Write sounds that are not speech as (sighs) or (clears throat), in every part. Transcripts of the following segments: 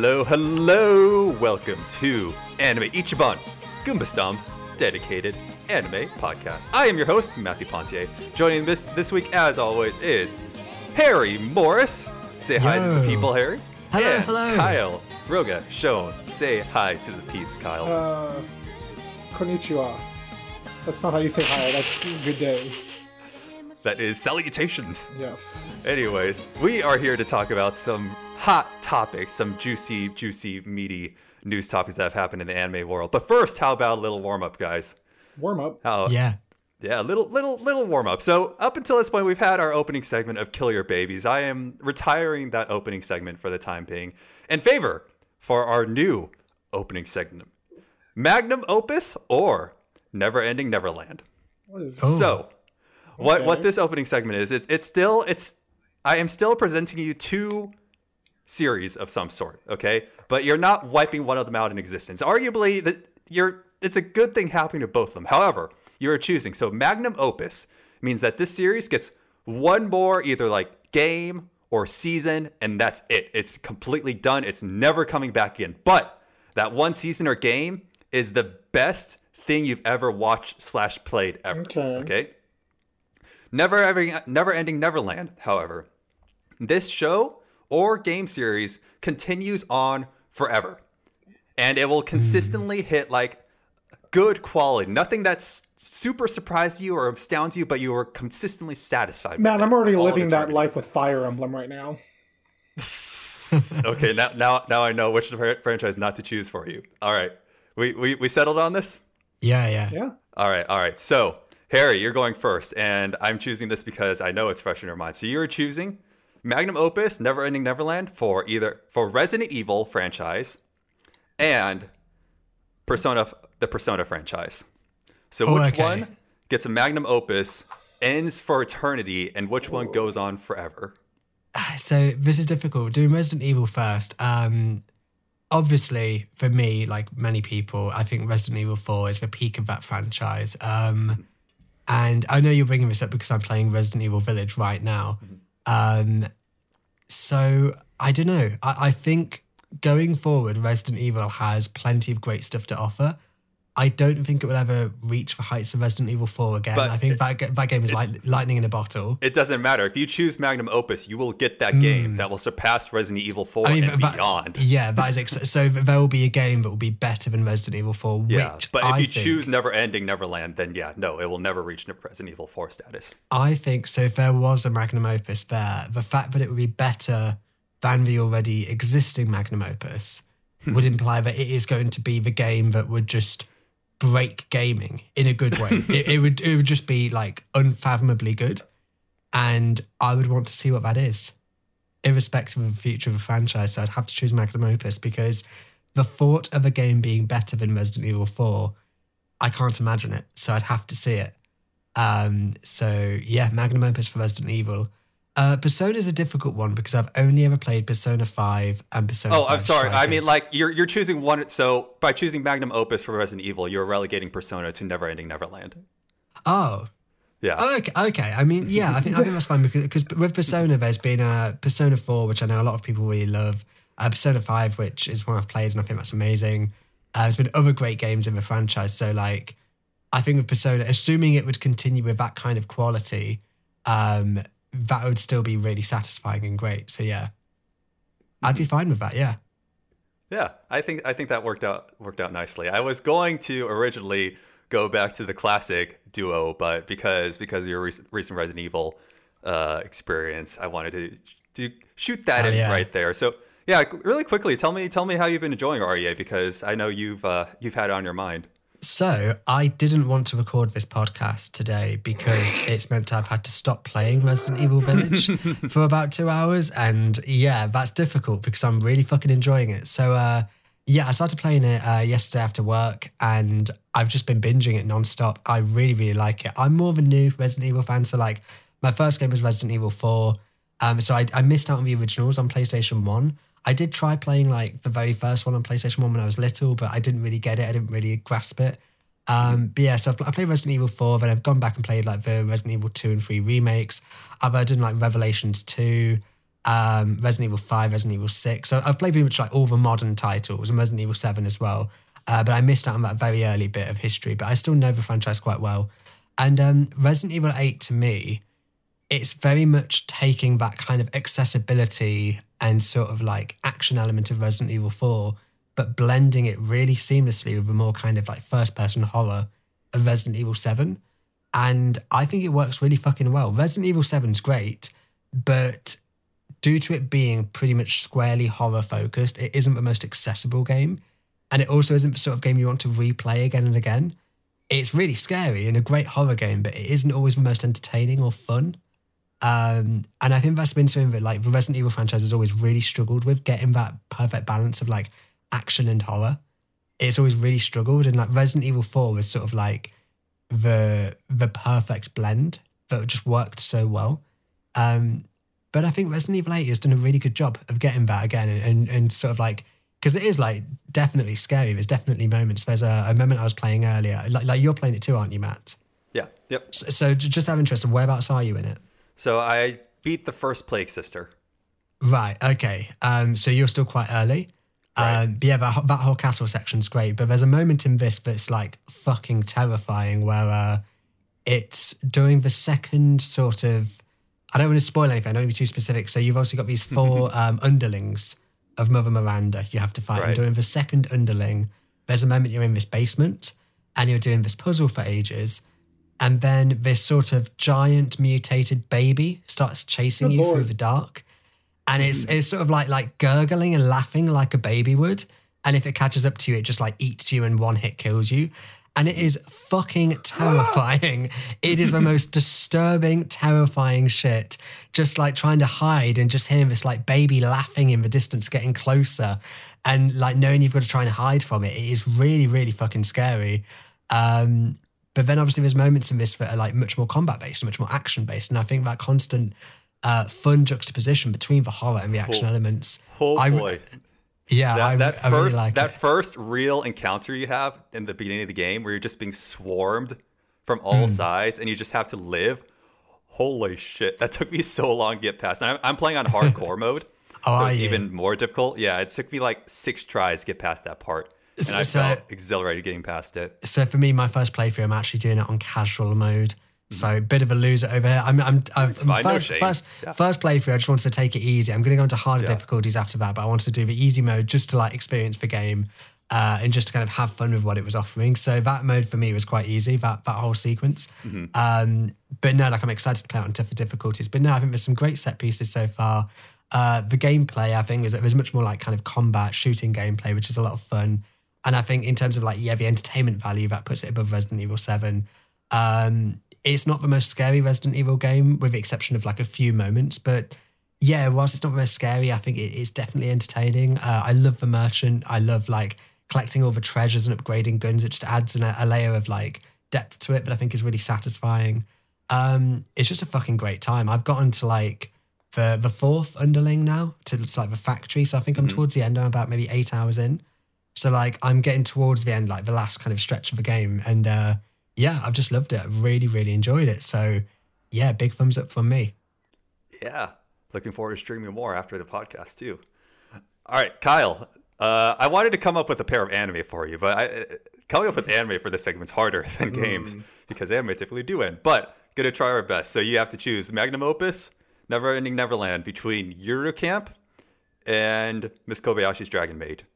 Hello, hello! Welcome to Anime Ichiban, Goomba Stomp's dedicated anime podcast. I am your host, Matthew Pontier. Joining this this week, as always, is Harry Morris. Say hi to the people, Harry. Hello, and hello. Kyle Roga Shone. Say hi to the peeps, Kyle. Uh, konnichiwa. That's not how you say hi. (laughs) That's good day. that is salutations. Yes. Anyways, we are here to talk about some hot topics, some juicy, juicy, meaty news topics that have happened in the anime world. But first, how about a little warm up, guys? Warm up. How, Yeah. Yeah, little little little warm up. So up until this point, we've had our opening segment of "Kill Your Babies." I am retiring that opening segment for the time being, in favor for our new opening segment, Magnum Opus or Never Ending Neverland. What is Oh. So, what what Okay. this opening segment is, it's it's still it's I am still presenting you two series of some sort, okay? But you're not wiping one of them out in existence. Arguably, that you're it's a good thing happening to both of them. However, you're choosing. So magnum opus means that this series gets one more either like game or season, and that's it. It's completely done. It's never coming back in. But that one season or game is the best thing you've ever watched slash played ever. Okay. Okay. Never ever never ending Neverland, however, this show or game series continues on forever. And it will consistently hmm. hit like good quality. Nothing that's super surprised you or astounds you, but you are consistently satisfied. Man, with I'm already living that life with Fire Emblem right now. (laughs) okay, now now now I know which franchise not to choose for you. All right. We we, we settled on this? Yeah, yeah. Yeah. All right, all right. So, Harry, you're going first, and I'm choosing this because I know it's fresh in your mind. So you're choosing Magnum Opus, Never Ending Neverland for either for Resident Evil franchise and Persona, the Persona franchise. So Oh, which okay. one gets a Magnum Opus, ends for eternity, and which one goes on forever? So this is difficult. Doing Resident Evil first. Um, obviously, for me, like many people, I think Resident Evil 4 is the peak of that franchise. Um, and I know you're bringing this up because I'm playing Resident Evil Village right now. Um, so I don't know. I, I think going forward, Resident Evil has plenty of great stuff to offer. I don't think it will ever reach the heights of Resident Evil 4 again. But I think that, that game is like lightning in a bottle. It doesn't matter. If you choose Magnum Opus, you will get that game that will surpass Resident Evil 4 Hmm. I mean, and that- beyond. Yeah, that is ex- (laughs) so. There will be a game that will be better than Resident Evil 4. Yeah, which but if I you think, choose Never Ending Neverland, then yeah, no, it will never reach Resident Evil 4 status. I think so. If there was a magnum opus there, the fact that it would be better than the already existing magnum opus Hmm. would imply that it is going to be the game that would just break gaming in a good way. (laughs) it, it would. It would just be like unfathomably good, and I would want to see what that is, irrespective of the future of the franchise. So I'd have to choose magnum opus because the thought of a game being better than Resident Evil 4, I can't imagine it. So I'd have to see it. Um, so yeah, magnum opus for Resident Evil. Uh, Persona is a difficult one because I've only ever played Persona 5 and Persona Oh, 5 I'm sorry. I mean, like you're you're choosing one. So by choosing Magnum Opus for Resident Evil, you're relegating Persona to Never Ending Neverland. Oh, Yeah. Oh, okay, okay. I mean, yeah, I think I think that's fine because because with Persona, there's been a Persona Four, which I know a lot of people really love. Uh, Persona Five, which is one I've played, and I think that's amazing. Uh, there's been other great games in the franchise, so like, I think with Persona, assuming it would continue with that kind of quality, um, that would still be really satisfying and great. So yeah, I'd be fine with that. Yeah. Yeah, I think I think that worked out worked out nicely. I was going to originally go back to the classic duo, but because because of your recent, recent Resident Evil uh, experience, I wanted to to shoot that in yeah. right there. So yeah, really quickly, tell me tell me how you've been enjoying RE8 because I know you've uh, you've had it on your mind. So I didn't want to record this podcast today because it's meant to have had to stop playing Resident Evil Village (laughs) for about two hours, and yeah, that's difficult because I'm really fucking enjoying it. So uh, yeah, I started playing it uh, yesterday after work, and I've just been binging it nonstop. I really really like it. I'm more of a new Resident Evil fan, so like my first game was Resident Evil Four, um, so I, I missed out on the originals on PlayStation One. I did try playing like the very first one on PlayStation One when I was little, but I didn't really get it. I didn't really grasp it. Um, but yeah, so I've, I played Resident Evil 4, then I've gone back and played like the Resident Evil 2 and 3 remakes. I've uh, done like Revelations 2. um, Resident Evil 5, Resident Evil 6. So I've played pretty much like all the modern titles and Resident Evil 7 as well. Uh, but I missed out on that very early bit of history, but I still know the franchise quite well. And um, Resident Evil 8 to me, it's very much taking that kind of accessibility and sort of like action element of Resident Evil 4, but blending it really seamlessly with a more kind of like first person horror of Resident Evil 7. And I think it works really fucking well. Resident Evil 7's great, but due to it being pretty much squarely horror focused, it isn't the most accessible game. And it also isn't the sort of game you want to replay again and again. It's really scary and a great horror game, but it isn't always the most entertaining or fun. Um, and I think that's been something that like the Resident Evil franchise has always really struggled with getting that perfect balance of like action and horror. It's always really struggled, and like Resident Evil Four was sort of like the the perfect blend that just worked so well. Um, but I think Resident Evil 8 has done a really good job of getting that again and, and, and sort of like, because it is like definitely scary. There's definitely moments. There's a, a moment I was playing earlier, like, like you're playing it too, aren't you, Matt? Yeah. Yep. So, so just out of interest, whereabouts are you in it? So I beat the first Plague Sister. Right. Okay. Um, so you're still quite early. Right. Um, but yeah, that, that whole castle section's great. But there's a moment in this that's like fucking terrifying where uh, it's during the second sort of. I don't want to spoil anything. I don't want to be too specific. So you've also got these (laughs) four um, underlings of Mother Miranda you have to fight. Right. And during the second underling, there's a moment you're in this basement and you're doing this puzzle for ages. And then this sort of giant mutated baby starts chasing Good you lord. through the dark and it's it's sort of like like gurgling and laughing like a baby would. And if it catches up to you, it just like eats you and one hit kills you. And it is fucking (gasps) terrifying. it is the most (laughs) disturbing, terrifying shit. Just like trying to hide and just hearing this like baby laughing in the distance, getting closer, and like knowing you've got to try and hide from it. It is really, really fucking scary. Um, but then obviously there's moments in this that are like much more combat based, much more action based, and I think that constant uh, fun juxtaposition between the horror and the action Oh. elements. Oh I boy. Yeah, I, that, that I really first like that it. first real encounter you have in the beginning of the game where you're just being swarmed from all Hmm. sides and you just have to live. Holy shit, that took me so long to get past. And I'm, I'm playing on hardcore (laughs) mode, Oh, so it's even more difficult. Yeah, it took me like six tries to get past that part, and I So- exhilarated getting past it. So for me, my first playthrough, I'm actually doing it on casual mode. Mm-hmm. So a bit of a loser over here. I'm, I'm, no first, shame. first, Yeah. first playthrough. I just wanted to take it easy. I'm going to go into harder Yeah. difficulties after that, but I wanted to do the easy mode just to like experience the game uh, and just to kind of have fun with what it was offering. So that mode for me was quite easy. That that whole sequence. Mm-hmm. Um, but no, like I'm excited to play it on tougher difficulties. But no, I think there's some great set pieces so far. Uh, the gameplay, I think, is there's much more like kind of combat shooting gameplay, which is a lot of fun. And I think in terms of like yeah, the entertainment value that puts it above Resident Evil Seven. Um, it's not the most scary Resident Evil game, with the exception of like a few moments. But yeah, whilst it's not the most scary, I think it, it's definitely entertaining. Uh, I love the merchant. I love like collecting all the treasures and upgrading guns. It just adds an, a layer of like depth to it that I think is really satisfying. Um, it's just a fucking great time. I've gotten to like the the fourth underling now to, to like the factory, so I think I'm towards the end. I'm about maybe eight hours in. So like I'm getting towards the end, like the last kind of stretch of the game, and uh, yeah, I've just loved it. I've really, really enjoyed it. So yeah, big thumbs up from me. Yeah, looking forward to streaming more after the podcast too. All right, Kyle. Uh, I wanted to come up with a pair of anime for you, but I, uh, coming up with anime for this segment's harder (laughs) than games because anime typically do win. But gonna try our best. So you have to choose Magnum Opus, Never Ending Neverland between Yuru Camp and Miss Kobayashi's Dragon Maid.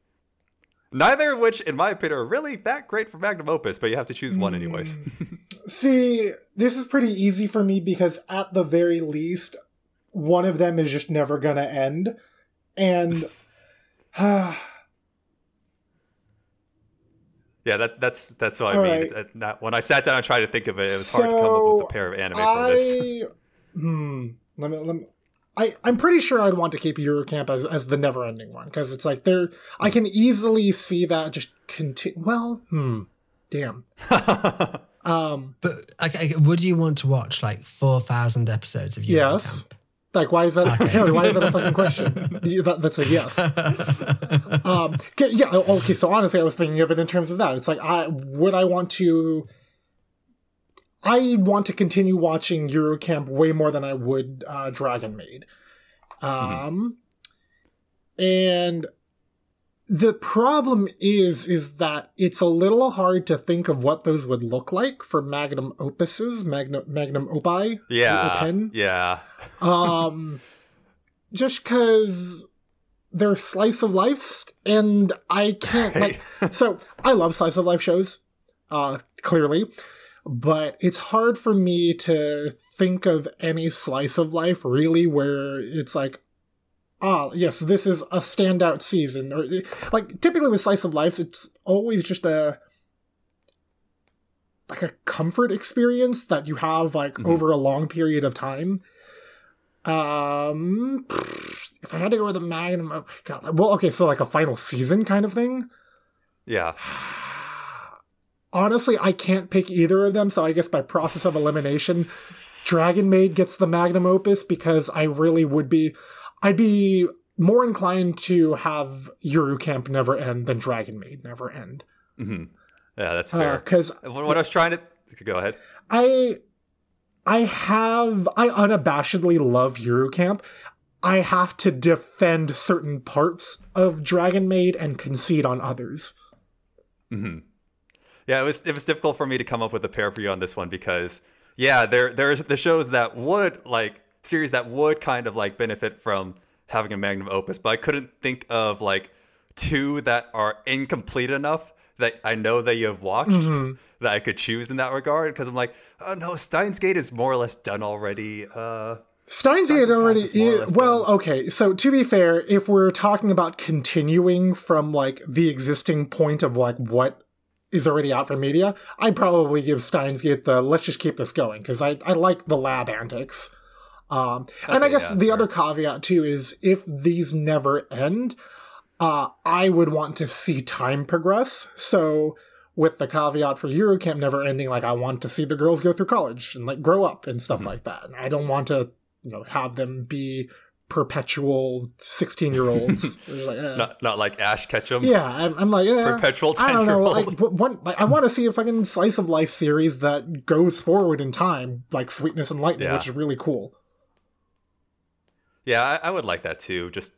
Neither of which, in my opinion, are really that great for Magnum Opus, but you have to choose one anyways. (laughs) See, this is pretty easy for me because at the very least, one of them is just never gonna end. And (laughs) (sighs) Yeah, that, that's that's what I mean. right. Not, when I sat down and tried to think of it, it was hard to come up with a pair of anime for this. Hmm. Let me. Let me I, I'm pretty sure I'd want to keep Yuru Camp as, as the never ending one because it's like there I can easily see that just continue. Well, hmm, damn. (laughs) um, But okay, would you want to watch like four thousand episodes of Yuru Camp? yes. Like, why is that? Harry, (laughs) why is that a fucking question? (laughs) That, that's a yes. Um, yeah. Okay. So honestly, I was thinking of it in terms of that. It's like, I would I want to. I want to continue watching Yuru Camp way more than I would uh, Dragon Maid. Um, and the problem is is that it's a little hard to think of what those would look like for magnum opuses, magnum magnum opie. Yeah. Open. Yeah. Um, (laughs) just because they're slice of life, and I can't like. (laughs) so I love slice of life shows, uh, clearly, but it's hard for me to think of any slice of life really where it's like. Ah, yes, this is a standout season. Or like typically with slice of life, it's always just a like a comfort experience that you have like Mhm. over a long period of time. Um, if I had to go with a magnum, oh God, well, okay, so like a final season kind of thing. Yeah. (sighs) (sighs) (sighs) Honestly, I can't pick either of them, so I guess by process of elimination, Dragon Maid gets the magnum opus because I really would be, I'd be more inclined to have Yuru Camp never end than Dragon Maid never end. hmm Yeah, that's fair. Because what, what I was trying to go ahead. I I have I unabashedly love Yuru Camp. I have to defend certain parts of Dragon Maid and concede on others. hmm Yeah, it was it was difficult for me to come up with a pair for you on this one because yeah, there there's the shows that would like series that would kind of like benefit from having a magnum opus, but I couldn't think of like two that are incomplete enough that I know that you have watched Mm-hmm. that I could choose in that regard because I'm like, oh no, Steins Gate is more or less done already. Uh Steins Gate already well, done. okay. So to be fair, if we're talking about continuing from like the existing point of like what is already out for media, I'd probably give Steins Gate the let's just keep this going because I I like the lab antics. Um, and I guess yeah, the fair. other caveat too is if these never end, uh, I would want to see time progress. So with the caveat for Yuru Camp never ending, like I want to see the girls go through college and like grow up and stuff Mm-hmm. like that. And I don't want to, you know, have them be perpetual sixteen year olds. (laughs) like, eh. not not like Ash Ketchum. Yeah, I'm, I'm like eh, Perpetual I don't know. 10-year-old. Like, one, like, I want to see a fucking slice of life series that goes forward in time, like Sweetness and Lightning, Yeah. which is really cool. Yeah, I, I would like that too. Just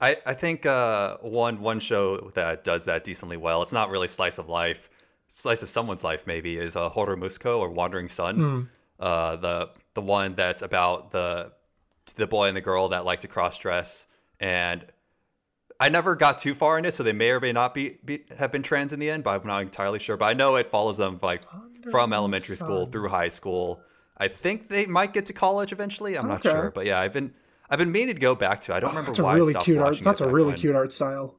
I, I think uh, one one show that does that decently well. It's not really slice of life, slice of someone's life maybe is uh, Hourou Musuko or Wandering Son. Uh, the the one that's about the the boy and the girl that like to cross dress, and I never got too far in it, so they may or may not be, be have been trans in the end, but I'm not entirely sure. But I know it follows them like from elementary school through high school. I think they might get to college eventually. I'm not sure, but yeah, I've been I've been meaning to go back to. it. I don't oh, remember That's a why really I stopped cute art. That's a really when. cute art style.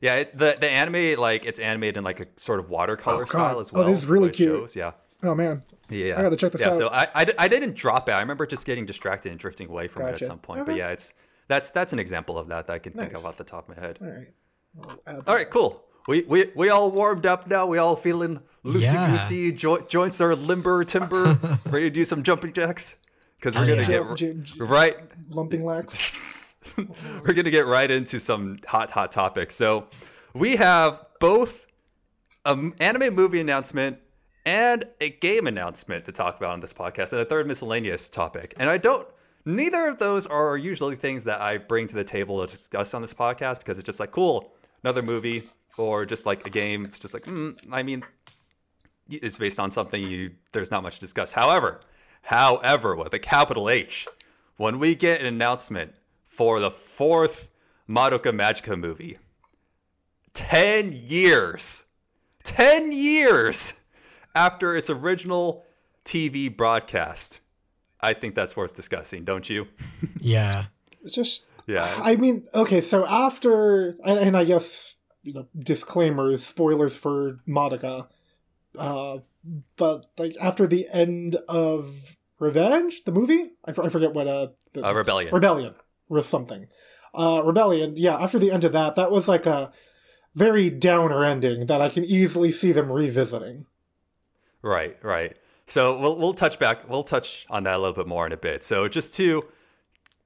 Yeah, it, the the anime like it's animated in like a sort of watercolor Oh, style as well. Oh, this is really cute. shows, Yeah. Oh man, Yeah, I gotta check this yeah, out. so I, I, I didn't drop it. I remember just getting distracted and drifting away from it at some point. But yeah, it's that's that's an example of that that I can think of off the top of my head. all right. I'll add All right, cool. We we we all warmed up now. We all feeling loosey Yeah. goosey. Jo- joints are limber timber. (laughs) ready to do some jumping jacks because we're Oh, gonna yeah. get J- r- j- j- right. lumping lax. (laughs) we're gonna get right into some hot hot topics. So we have both an anime movie announcement and a game announcement to talk about on this podcast, and a third miscellaneous topic. And I don't. Neither of those are usually things that I bring to the table to discuss on this podcast because it's just like cool, another movie or just like a game. It's just like, mm, I mean, it's based on something you. There's not much to discuss. However, however, with a capital H, when we get an announcement for the fourth Madoka Magica movie, ten years, ten years after its original TV broadcast, I think that's worth discussing, don't you? (laughs) Yeah. It's just Yeah. I mean, okay, so after, and, and I guess, you know, disclaimers, spoilers for Madoka, uh, but like after the end of Revenge, the movie, I, forget what, uh, the, Uh, Rebellion. Rebellion or something. Uh, Rebellion, yeah, after the end of that, that was like a very downer ending that I can easily see them revisiting. Right, right. So we'll we'll touch back. We'll touch on that a little bit more in a bit. So just to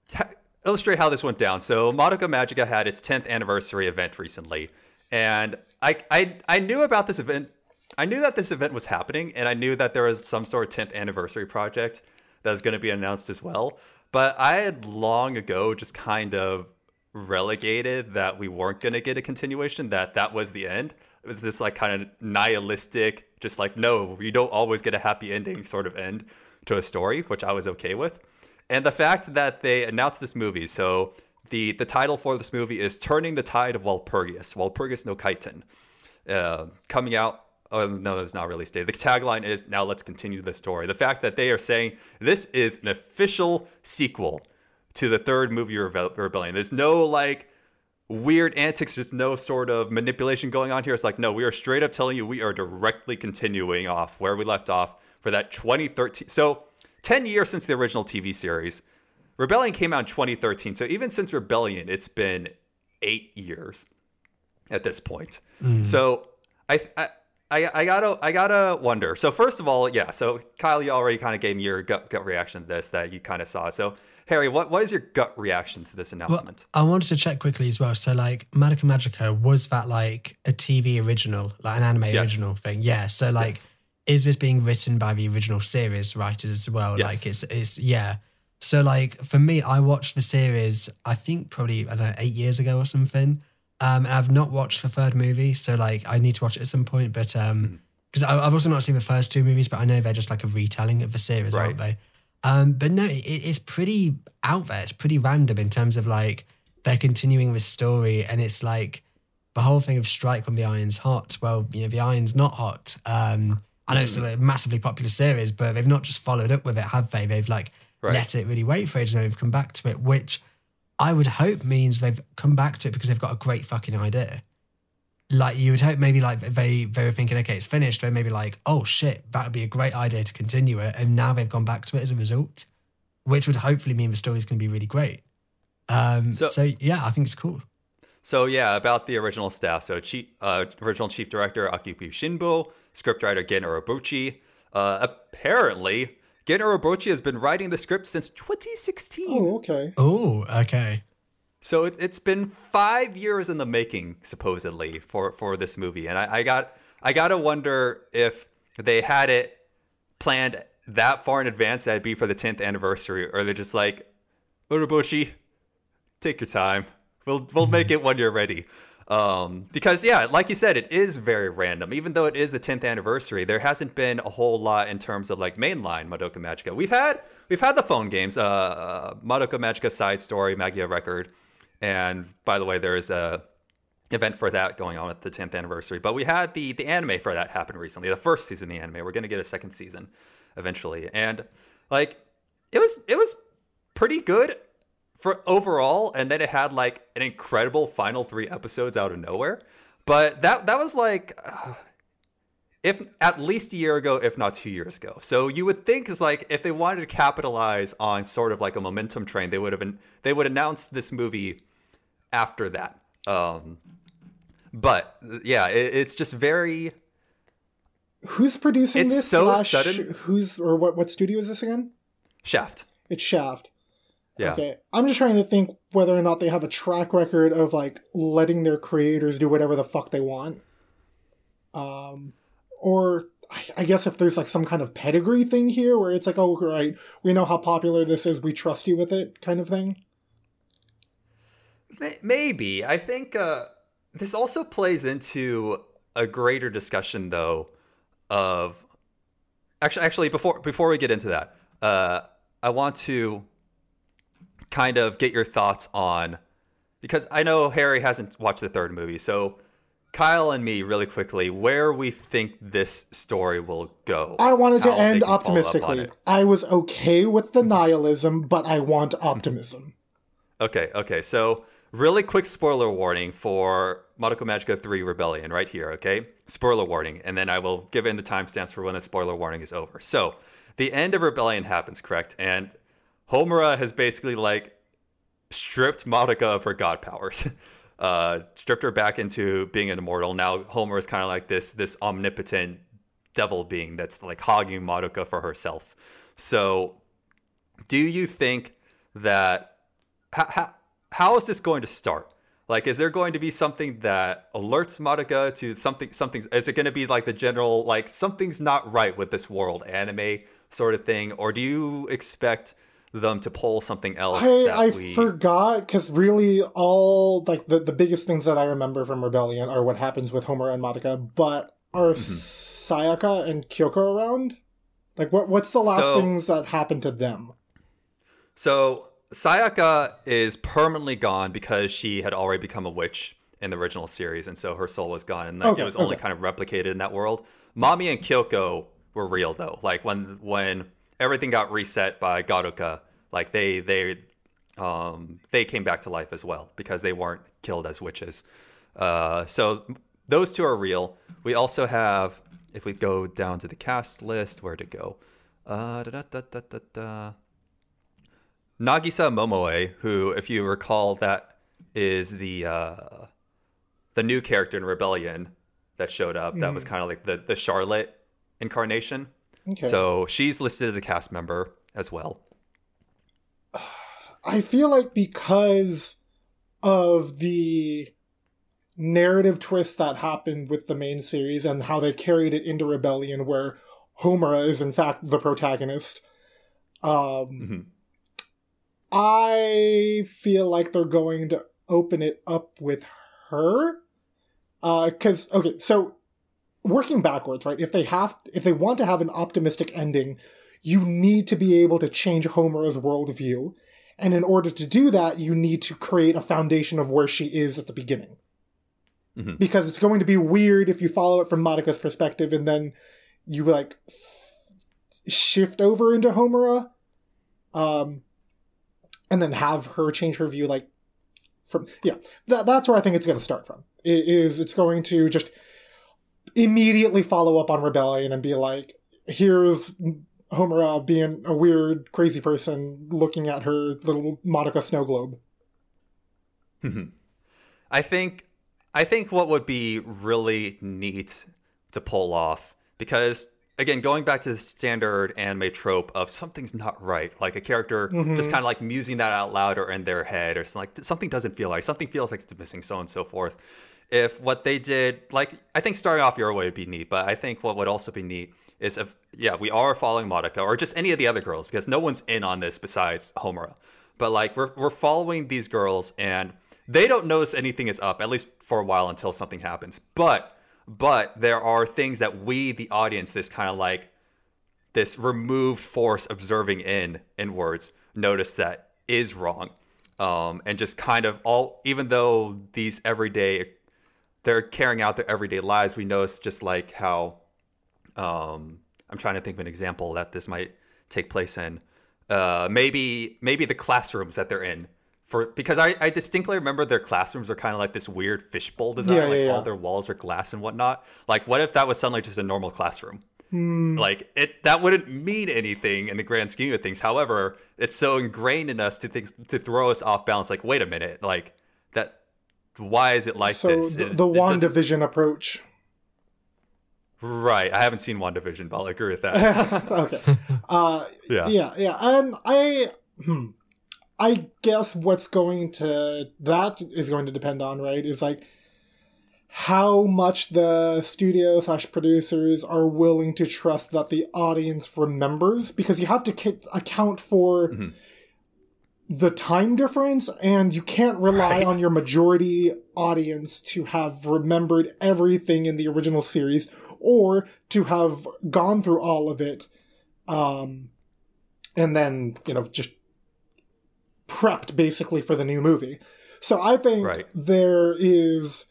ta- illustrate how this went down. So Madoka Magica had its 10th anniversary event recently, and I I I knew about this event. I knew that this event was happening, and I knew that there was some sort of 10th anniversary project that was going to be announced as well. but I had long ago just kind of relegated that we weren't going to get a continuation, that that was the end. It was this like kind of nihilistic, just like, no, you don't always get a happy ending sort of end to a story, which I was okay with. And the fact that they announced this movie, so the, the title for this movie is Turning the Tide of Walpurgis, Walpurgis no Kaiten, uh, coming out oh no that's not really stated the tagline is now let's continue the story. The fact that they are saying this is an official sequel to the third movie Rebe- rebellion. There's no like weird antics there's no sort of manipulation going on here it's like no we are straight up telling you we are directly continuing off where we left off for that 2013 so 10 years since the original tv series rebellion came out in 2013 so even since rebellion it's been eight years at this point hmm. so I, I I, I gotta I gotta wonder. So first of all, yeah. So Kyle, you already kind of gave me your gut gut reaction to this that you kind of saw. So Harry, what what is your gut reaction to this Well, announcement? I wanted to check quickly as well. So, like, Madoka Magica, was that like a TV original, like an anime Yes. original thing? Yeah. So, like, Yes. is this being written by the original series writers as well? Yes. Like, it's, it's, yeah. So, like, for me, I watched the series, I think probably, I don't know, eight years ago or something. Um, and I've not watched the third movie. So, like, I need to watch it at some point. But, Mm-hmm. um, because I've also not seen the first two movies, but I know they're just like a retelling of the series, aren't they? Um, but no, it, it's pretty out there. It's pretty random in terms of like they're continuing this story, and it's like the whole thing of strike when the iron's hot. Well, you know, the iron's not hot. Um, I know it's a massively popular series, but they've not just followed up with it, have they? They've like Right. let it really wait for ages, and they've come back to it, which I would hope means they've come back to it because they've got a great fucking idea. Like you would hope, maybe like they they were thinking, okay, it's finished. They maybe like, oh shit, that would be a great idea to continue it, and now they've gone back to it as a result, which would hopefully mean the story's going to be really great. Um, So- so, yeah, I think it's cool. So yeah, about the original staff. So chief, uh, original chief director Akiyuki Shinbo, scriptwriter Gen Urobuchi. Uh, apparently, Gen Urobuchi has been writing the script since 2016. Oh, okay. Oh, okay. So it, it's been five years in the making, supposedly, for for this movie, and I, I got I gotta wonder if they had it planned that far in advance that it'd be for the 10th anniversary, or they're just like, Urobuchi, take your time. We'll we'll make it when you're ready. Um, because yeah, like you said, it is very random. Even though it is the 10th anniversary, there hasn't been a whole lot in terms of like mainline Madoka Magica. We've had we've had the phone games, uh, uh Madoka Magica Side Story, Magia Record, and by the way, there is a event for that going on at the 10th anniversary. But we had the the anime for that happen recently, the first season of the anime. We're gonna get a second season eventually, and like it was it was pretty good for overall and then it had like an incredible final three episodes out of nowhere but that that was like uh, if at least a year ago if not two years ago so you would think is like if they wanted to capitalize on sort of like a momentum train they would have been they would announce this movie after that um but yeah it, it's just very Who's producing It's this? so slash sudden. Who's or what? What studio is this again? shaft It's Shaft. yeah Okay. I'm just trying to think whether or not they have a track record of like letting their creators do whatever the fuck they want. Um, or I- I guess if there's like some kind of pedigree thing here where it's like, oh, right, we know how popular this is, we trust you with it, kind of thing. May- Maybe. I think uh, this also plays into a greater discussion, though, of actually. Actually, before before we get into that, uh, I want to kind of get your thoughts on because I know Harry hasn't watched the third movie, so. Kyle and me, really quickly, where we think this story will go. I wanted to end optimistically. I was okay with the nihilism, but I want optimism. Okay, okay. So, really quick spoiler warning for Madoka Magica 3 Rebellion right here, okay? Spoiler warning, and then I will give in the timestamps for when the spoiler warning is over. So, the end of Rebellion happens, correct? And Homura has basically like stripped Madoka of her god powers. (laughs) Uh, stripped her back into being an immortal. Now Homura is kind of like this this omnipotent devil being that's like hogging Madoka for herself. So, do you think that how, how, how is this going to start? Like, is there going to be something that alerts Madoka to something? Something is it going to be like the general like something's not right with this world anime sort of thing, or do you expect them to pull something else. I, I we... forgot because really all like the, the biggest things that I remember from Rebellion are what happens with Homura and Madoka, but are Mm-hmm. Sayaka and Kyoko around? Like what what's the last So- things that happened to them? So Sayaka is permanently gone because she had already become a witch in the original series, and so her soul was gone, and like, Okay, it was only kind of replicated in that world. Mami and Kyoko were real though. Like when when everything got reset by Garuka, like they they um they came back to life as well because they weren't killed as witches. Uh, so those two are real. We also have, if we go down to the cast list, where to go? Uh, da, da, da. Nagisa Momoe, who, if you recall, that is the uh, the new character in Rebellion that showed up. That was kind of like the the Charlotte incarnation. Okay. So she's listed as a cast member as well. (sighs) I feel like because of the narrative twist that happened with the main series and how they carried it into Rebellion, where Homura is in fact the protagonist. Um, Mhm. I feel like they're going to open it up with her. Because okay, so working backwards, right? If they have, if they want to have an optimistic ending, you need to be able to change Homura's worldview. And in order to do that, you need to create a foundation of where she is at the beginning. Mhm. Because it's going to be weird if you follow it from Madoka's perspective and then you like shift over into Homura, um, and then have her change her view. Like from yeah, that, that's where I think it's going to start from. I- Is it's going to just immediately follow up on Rebellion and be like, here's Homura being a weird, crazy person looking at her little Madoka snow globe. Mm-hmm. I think I think what would be really neat to pull off because again going back to the standard anime trope of something's not right like a character just mm-hmm. kind of like musing that out loud or in their head or something like something doesn't feel like something feels like it's missing so and so forth. If what they did like i think starting off your way would be neat but i think what would also be neat is if yeah we are following Madoka or just any of the other girls because no one's in on this besides homura. But like we're, we're following these girls and they don't notice anything is up at least for a while until something happens. But but there are things that we the audience this kind of like this removed force observing in inwards notice that is wrong. Um and just kind of all even though these everyday they're carrying out their everyday lives we notice just like how um i'm trying to think of an example that this might take place in. Uh maybe maybe the classrooms that they're in for because i i distinctly remember their classrooms are kind of like this weird fishbowl design Yeah, like yeah, yeah. all their walls are glass and whatnot like what if that was suddenly just a normal classroom Hmm. like it that wouldn't mean anything in the grand scheme of things however it's so ingrained in us to think to throw us off balance like wait a minute like that why is it like So this the, the it WandaVision approach. right i haven't seen wandavision but i'll agree with that (laughs) okay. Uh, (laughs) yeah yeah, yeah, and I, hmm, I guess what's going to that is going to depend on right is like how much the studio slash producers are willing to trust that the audience remembers because you have to ki- account for Mhm. the time difference and you can't rely Right. on your majority audience to have remembered everything in the original series or to have gone through all of it um and then you know just prepped basically for the new movie so i think Right. there is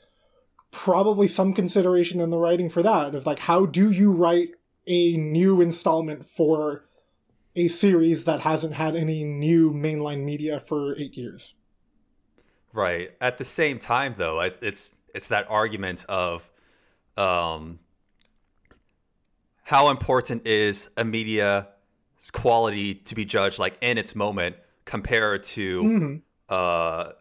probably some consideration in the writing for that of like how do you write a new installment for a series that hasn't had any new mainline media for eight years Right. At the same time, though, it, it's it's that argument of um, how important is a media's quality to be judged like in its moment compared to Mhm. uh,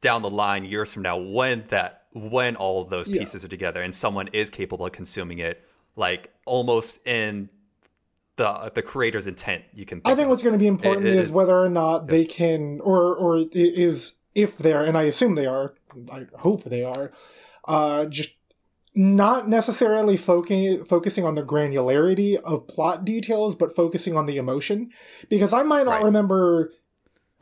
down the line years from now when that when all of those Yeah. pieces are together and someone is capable of consuming it like almost in the the creator's intent. You can. Think I think of. what's going to be important It- it is, is- whether or not they can, or or is if they're, and I assume they are, I hope they are, uh, just not necessarily focusing focusing on the granularity of plot details, but focusing on the emotion. Because I might not Right. remember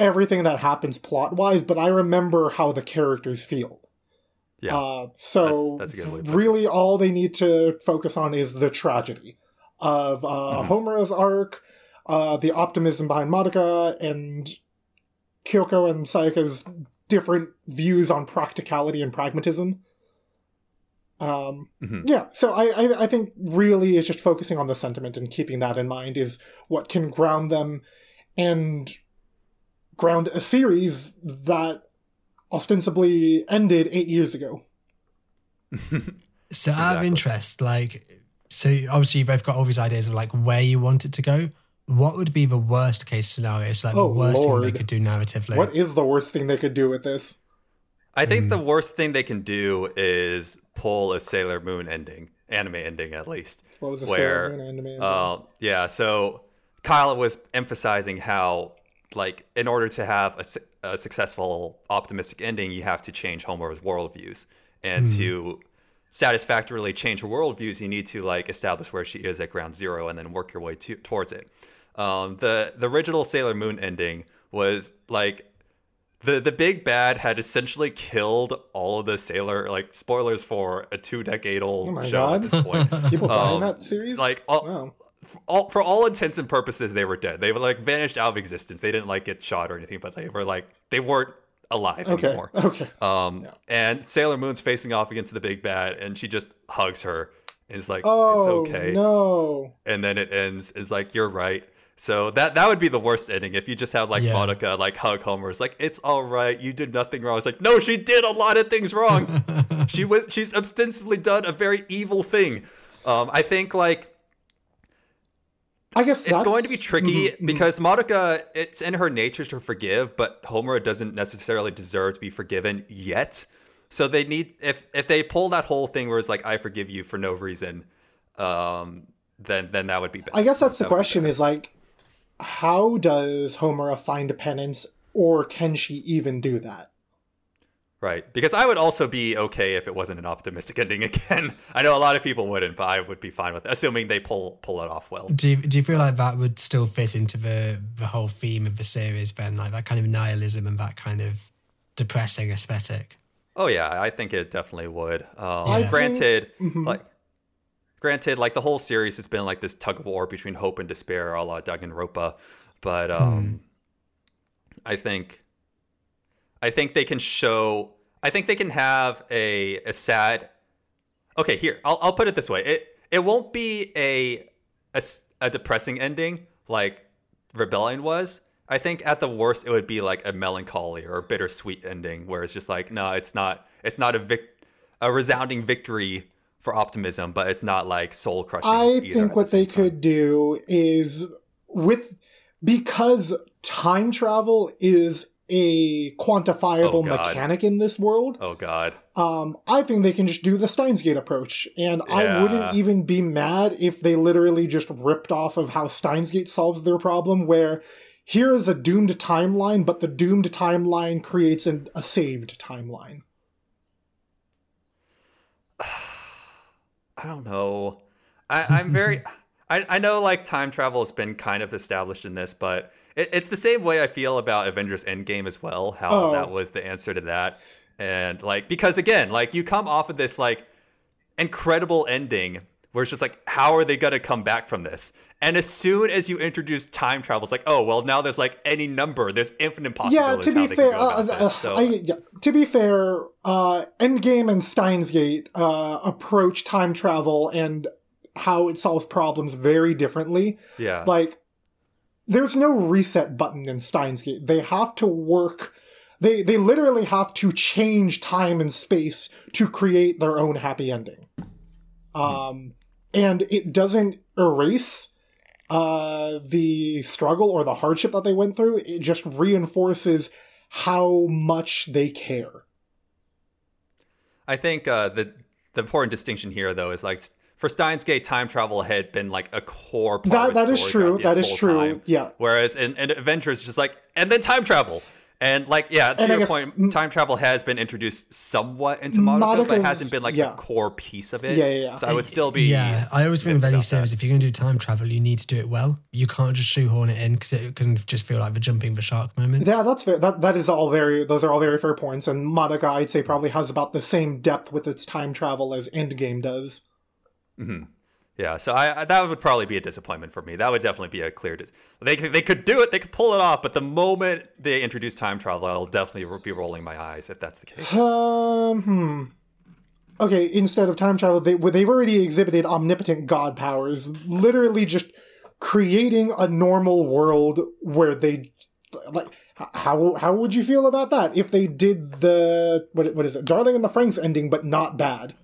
everything that happens plot wise, but I remember how the characters feel. Yeah. Uh, so That's- that's a good way to it. really, all they need to focus on is the tragedy of uh, Mhm. Homura's arc, uh, the optimism behind Madoka, and Kyoko and Sayaka's different views on practicality and pragmatism. Um, Mhm. Yeah, so I, I I think really it's just focusing on the sentiment and keeping that in mind is what can ground them and ground a series that ostensibly ended eight years ago. So out of interest, like, so obviously you both got all these ideas of like where you want it to go. What would be the worst case scenario? So like Oh, the worst thing they could do narratively. What is the worst thing they could do with this? I think Mm. the worst thing they can do is pull a Sailor Moon ending, anime ending at least. What was the Where, Sailor Moon anime? Uh, yeah, so Kyle was emphasizing how, like, in order to have a, a successful, optimistic ending, you have to change Homura's worldviews. And to satisfactorily change her worldviews, you need to, like, establish where she is at ground zero and then work your way to, towards it. Um, the, the original Sailor Moon ending was, like, the the big bad had essentially killed all of the sailor like spoilers for a two decade old Oh my show God. at this point. (laughs) People die in um, that series? like all, wow. For all for all intents and purposes they were dead. They were like vanished out of existence. They didn't like get shot or anything, but they were like they weren't alive Okay. anymore. Okay. Um Yeah. and Sailor Moon's facing off against the big bad and she just hugs her and is like Oh it's okay. no. And then it ends is like you're right. So that that would be the worst ending if you just have like Yeah. Madoka like hug Homura. It's like it's all right. You did nothing wrong. It's like no, she did a lot of things wrong. (laughs) she was she's ostensibly done a very evil thing. Um, I think like I guess it's going to be tricky Mhm, mhm. because Madoka, it's in her nature to forgive, but Homura doesn't necessarily deserve to be forgiven yet. So they need if if they pull that whole thing where it's like I forgive you for no reason, um, then then that would be bad. I guess that's the That be question is like how does Homura find penance or can she even do that? Right because I would also be okay if it wasn't an optimistic (laughs) ending again. I know a lot of people wouldn't, but I would be fine with it, assuming they pull pull it off well. do you, do you feel like that would still fit into the the whole theme of the series then like that kind of nihilism and that kind of depressing aesthetic Oh yeah, I think it definitely would. Um, I think- Granted, Mhm. like, granted, like the whole series has been like this tug of war between hope and despair, a la Danganronpa. But um, I think, I think they can show. I think they can have a a sad. Okay, here I'll I'll put it this way. It it won't be a a depressing ending like Rebellion was. I think at the worst it would be like a melancholy or a bittersweet ending where it's just like no, it's not it's not a vic- a resounding victory for optimism, but it's not like soul crushing. I think the what they time. could do is with because time travel is a quantifiable Oh, mechanic in this world. Oh god. Um, I think they can just do the Steins Gate approach, and I wouldn't even be mad if they literally just ripped off of how Steins Gate solves their problem, where here is a doomed timeline, but the doomed timeline creates an, a saved timeline. (sighs) I don't know. I, I'm very. (laughs) I, I know like time travel has been kind of established in this, but it's the same way I feel about Avengers Endgame as well. How Oh. that was the answer to that, and like because again, like you come off of this like incredible ending where it's just like, how are they gonna come back from this? And as soon as you introduce time travel, it's like, oh well, now there's like any number, there's infinite possibilities. Yeah, to be fair, can go about uh, this. uh, So I, yeah, to be fair, uh, Endgame and Steins Gate uh, approach time travel and how it solves problems very differently. yeah, like there's no reset button in Steins Gate. They have to work they they literally have to change time and space to create their own happy ending. Um and it doesn't erase uh the struggle or the hardship that they went through. It just reinforces how much they care. I think uh, the the important distinction here, though, is like for Steins Gate, time travel had been like a core part That of that its is true. throughout That the is whole true. time. Yeah. Whereas in, in Avengers, just like and then time travel, And like, yeah, to And your guess- point, time travel has been introduced somewhat into Madoka, but it hasn't been like yeah. a core piece of it. Yeah, yeah, yeah. So I would still be. Yeah, I always think iffy with any about series, that. if you're going to do time travel, you need to do it well. You can't just shoehorn it in because it can just feel like the jumping the shark moment. Yeah, that's fair. That that is all very. Those are all very fair points. And Madoka, I'd say, probably has about the same depth with its time travel as Endgame does. Yeah, so I, I that would probably be a disappointment for me. That would definitely be a clear. Dis- they they could do it, they could pull it off, but the moment they introduce time travel, I'll definitely be rolling my eyes if that's the case. Um, hmm. Okay, instead of time travel, they they've already exhibited omnipotent god powers, literally just creating a normal world where they like. How how would you feel about that if they did the what what is it, Darling in the Franxx ending, but not bad?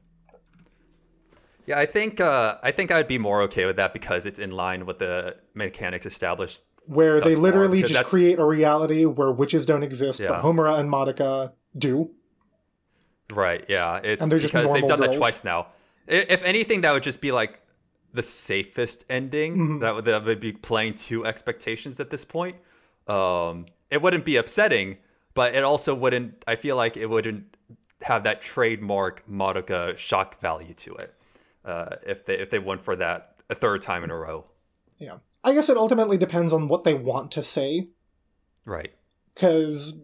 Yeah, I think uh, I think I'd be more okay with that because it's in line with the mechanics established. Where they literally just that's- create a reality where witches don't exist, Yeah. but Homura and Madoka do. Right? Yeah, it's And they're just because they've done that twice now. If anything, that would just be like the safest ending. Mm-hmm. That would that would be playing to expectations at this point. Um, it wouldn't be upsetting, but it also wouldn't. I feel like it wouldn't have that trademark Madoka shock value to it. Uh, if they if they went for that a third time in a row. Yeah, I guess it ultimately depends on what they want to say. Right. because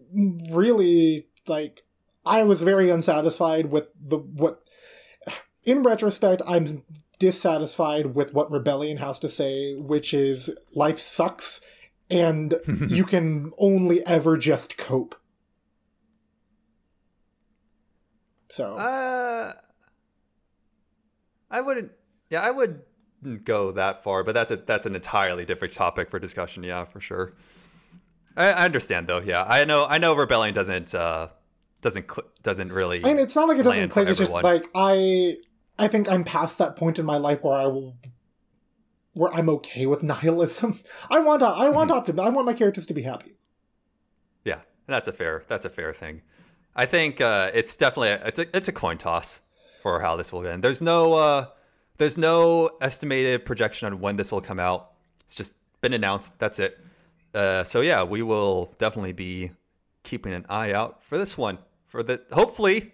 really like i was very unsatisfied with the what in retrospect i'm dissatisfied with what rebellion has to say which is life sucks and (laughs) you can only ever just cope so Uh, I wouldn't. Yeah, I wouldn't go that far, but that's a that's an entirely different topic for discussion. Yeah, for sure. I, I understand though. Yeah, I know. I know. Rebellion doesn't uh doesn't cl- doesn't really. I mean, it's not like it doesn't click. It's just like I, I think I'm past that point in my life where I will, where I'm okay with (laughs) nihilism. I want, to, I Mm-hmm. want optimism. I want my characters to be happy. Yeah, that's a fair that's a fair thing. I think uh, it's definitely a, it's a it's a coin toss for how this will end. There's no uh, there's no estimated projection on when this will come out. It's just been announced. That's it. Uh, so yeah, we will definitely be keeping an eye out for this one. For the hopefully,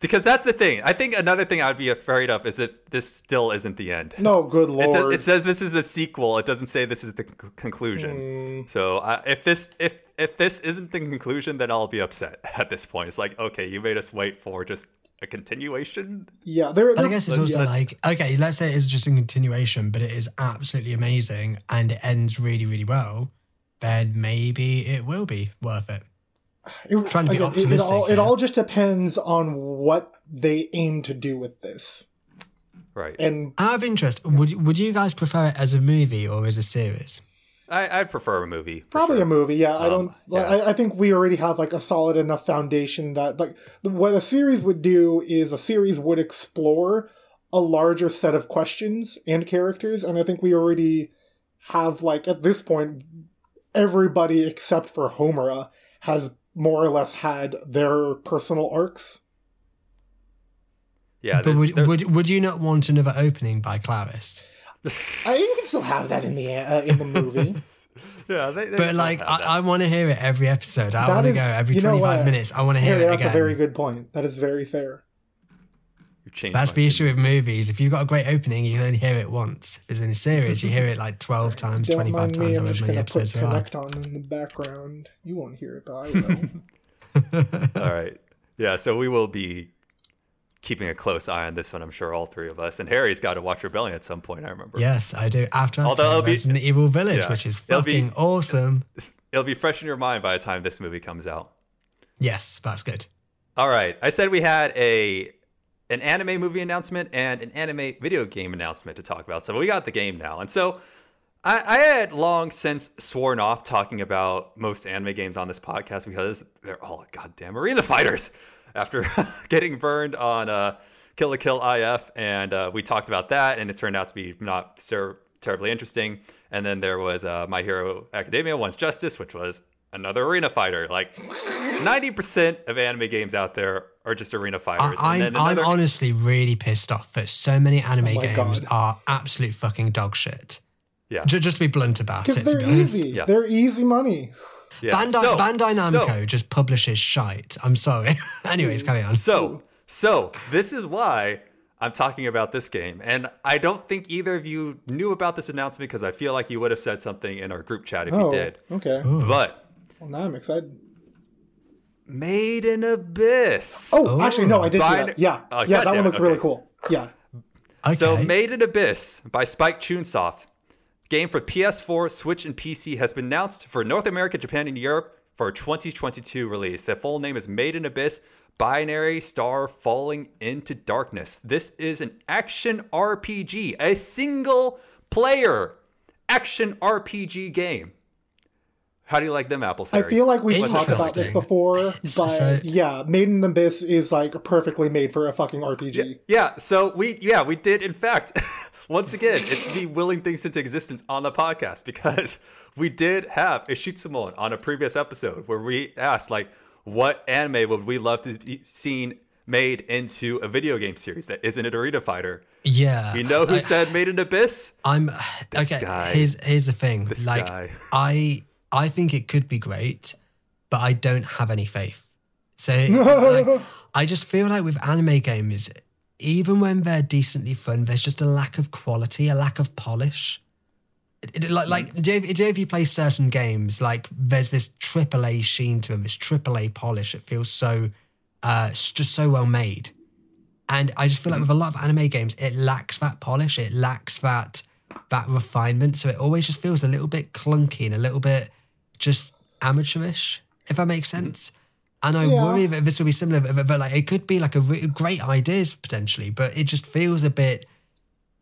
because that's the thing. I think another thing I'd be afraid of is that this still isn't the end. No, good It, lord. does, it says this is the sequel. It doesn't say this is the c- conclusion. Mm. So uh, if this if if this isn't the conclusion, then I'll be upset (laughs) at this point. It's like okay, you made us wait for just a continuation. yeah, there. But I guess it's also let's- like, okay, let's say it's just a continuation, but it is absolutely amazing and it ends really, really well. Then maybe it will be worth it. it, trying to be again, it- It, optimistic all, it all just depends on what they aim to do with this. Right. And Out of interest, would would you guys prefer it as a movie or as a series? I I'd prefer a movie. probably sure. a movie. Yeah, I don't. Um, like, yeah. I, I think we already have like a solid enough foundation that like the- what a series would do is a series would explore a larger set of questions and characters, and I think we already have like at this point everybody except for Homura has more or less had their personal arcs. Yeah. but there's- would, there's- would would you not want another opening by ClariS? (laughs) I you can still have that in the uh, in the movie. (laughs) yeah. They, they But like, I. I want to hear it every episode. I want to go every twenty five minutes. I want to hear Harry, it that's again. a very good point. That is very fair. You changed That's the issue with movies. If you've got a great opening, you can only hear it once. If it's in a series, you hear it like 12 (laughs) times, Don't 25 mind me. times, I'm however just many gonna put episodes there are. on in the background. You won't hear it, but I will. All right. Yeah. So we will be keeping a close eye on this one. I'm sure all three of us. And Harry's got to watch Rebellion at some point. I remember. Yes, I do. After Although it'll be- Resident Evil Village, yeah, which is it'll be- fucking awesome. It'll be fresh in your mind by the time this movie comes out. Yes, that's good. All right. I said we had a an anime movie announcement and an anime video game announcement to talk about. So we got the game now. And so I, I had long since sworn off talking about most anime games on this podcast because they're all goddamn arena fighters. After (laughs) getting burned on uh, Kill la Kill IF, and uh, we talked about that, and it turned out to be not so terribly interesting. And then there was uh, My Hero Academia One's Justice, which was another arena fighter. Like 90% of anime games out there are just arena fighters. I, I'm, then I'm another- honestly really pissed off that so many anime Oh games God. are absolute fucking dog shit. yeah. Ju- Just to be blunt about it, to they're be easy. Yeah. They're easy money. Yeah. Bandai, So- Bandai so- Namco just publishes shite. I'm sorry. (laughs) Anyways, carry on. So, so this is why I'm talking about this game, and I don't think either of you knew about this announcement because I feel like you would have said something in our group chat if Oh, you did. okay. But Well, now I'm excited. Made in Abyss. Oh, actually, no, I did see that. Yeah, Oh, yeah, that one it, looks really cool. Yeah. okay. So, Made in Abyss by Spike Chunsoft, game for PS4, Switch, and PC, has been announced for North America, Japan, and Europe for a 2022 release. The full name is Made in Abyss Binary Star Falling into Darkness. This is an action RPG, a single player action RPG game. How do you like them apples, I feel like we've talked about this before, (laughs) but So- yeah, Made in Abyss is like perfectly made for a fucking RPG. Yeah, so we yeah, we did in fact (laughs) once again, it's me willing things into existence on the podcast because (laughs) we did have a shoot Simone on a previous episode where we asked like what anime would we love to be seen made into a video game series that isn't an arena fighter. yeah. You know who I- said made in Abyss? I'm This okay. guy. Here's here's the thing. This like guy. I I think it could be great, but I don't have any faith. So (laughs) like, I just feel like with anime games, even when they're decently fun, there's just a lack of quality, a lack of polish. It- it- like, like do, you, do you- if you play certain games, like there's this AAA sheen to them, this AAA polish. It feels so, uh, just so well made. And I just feel like with a lot of anime games, it lacks that polish. It lacks that that refinement. So it always just feels a little bit clunky and a little bit just amateurish, if that makes sense. And I Yeah. worry that this will be similar. But, but, like it could be like a re- great ideas potentially, but it just feels a bit,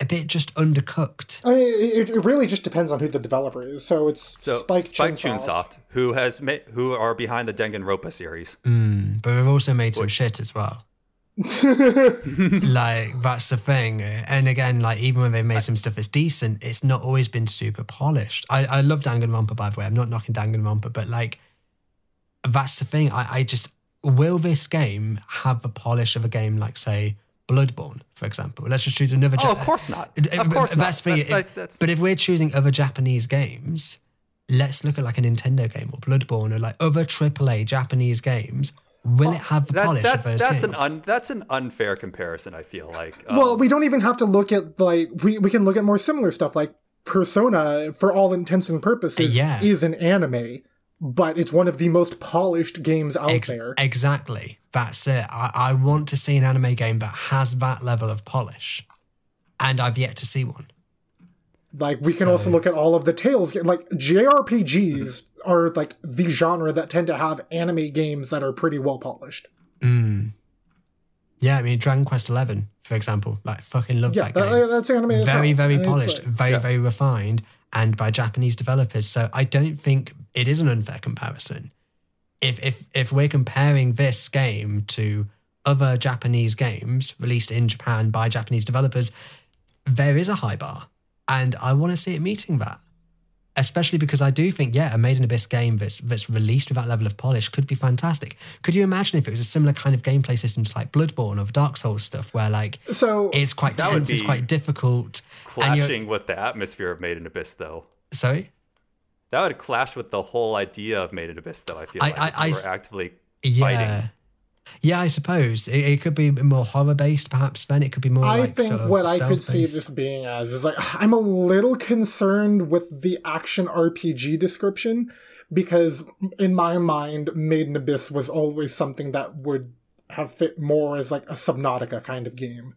a bit just undercooked. I mean, it, it really just depends on who the developer is. So it's So Spike, Spike Chunsoft. Chunsoft, who has made who are behind the Danganronpa series. Mm, but they've also made some shit as well. (laughs) like that's the thing. And again, like even when they made some stuff that's decent, it's not always been super polished. I, I love Danganronpa by the way. I'm not knocking Danganronpa, but like that's the thing. I, I just will this game have the polish of a game like say Bloodborne, for example. Let's just choose another. Oh, Ja- of course not. Of it- course that's not. for That's you. like- that's- But if we're choosing other Japanese games, let's look at like a Nintendo game or Bloodborne or like other AAA Japanese games. Will it have the That's polish that's of those that's games? an un, that's an unfair comparison. I feel like. Um, Well, we don't even have to look at like we we can look at more similar stuff like Persona. For all intents and purposes, Yeah. is an anime, but it's one of the most polished games out Ex- there. Exactly. That's it. I, I want to see an anime game that has that level of polish. And I've yet to see one. Like we can So- also look at all of the Tales. Like JRPGs are like the genre that tend to have anime games that are pretty well polished. Mm. Yeah, I mean Dragon Quest Eleven, for example. Like fucking love Yeah, that that, game. that's anime. as very, well. very And polished, like- very, Yeah. very refined, and by Japanese developers. So I don't think it is an unfair comparison. If if if we're comparing this game to other Japanese games released in Japan by Japanese developers, there is a high bar, and I want to see it meeting that. Especially because I do think, yeah, a Made in Abyss game that's that's released with that level of polish could be fantastic. Could you imagine if it was a similar kind of gameplay system to like Bloodborne or Dark Souls stuff, where like So it's quite That tense, it's quite difficult, clashing with the atmosphere of Made in Abyss, though. sorry. That would clash with the whole idea of Made in Abyss, though. I feel I- like I- if I you s- actively Yeah. fighting. Yeah, I suppose it, it could be more horror based, perhaps. Then it could be more. I like, think sort of what I could see this being as is like I'm a little concerned with the action RPG description because in my mind, Made in Abyss was always something that would have fit more as like a Subnautica kind of game.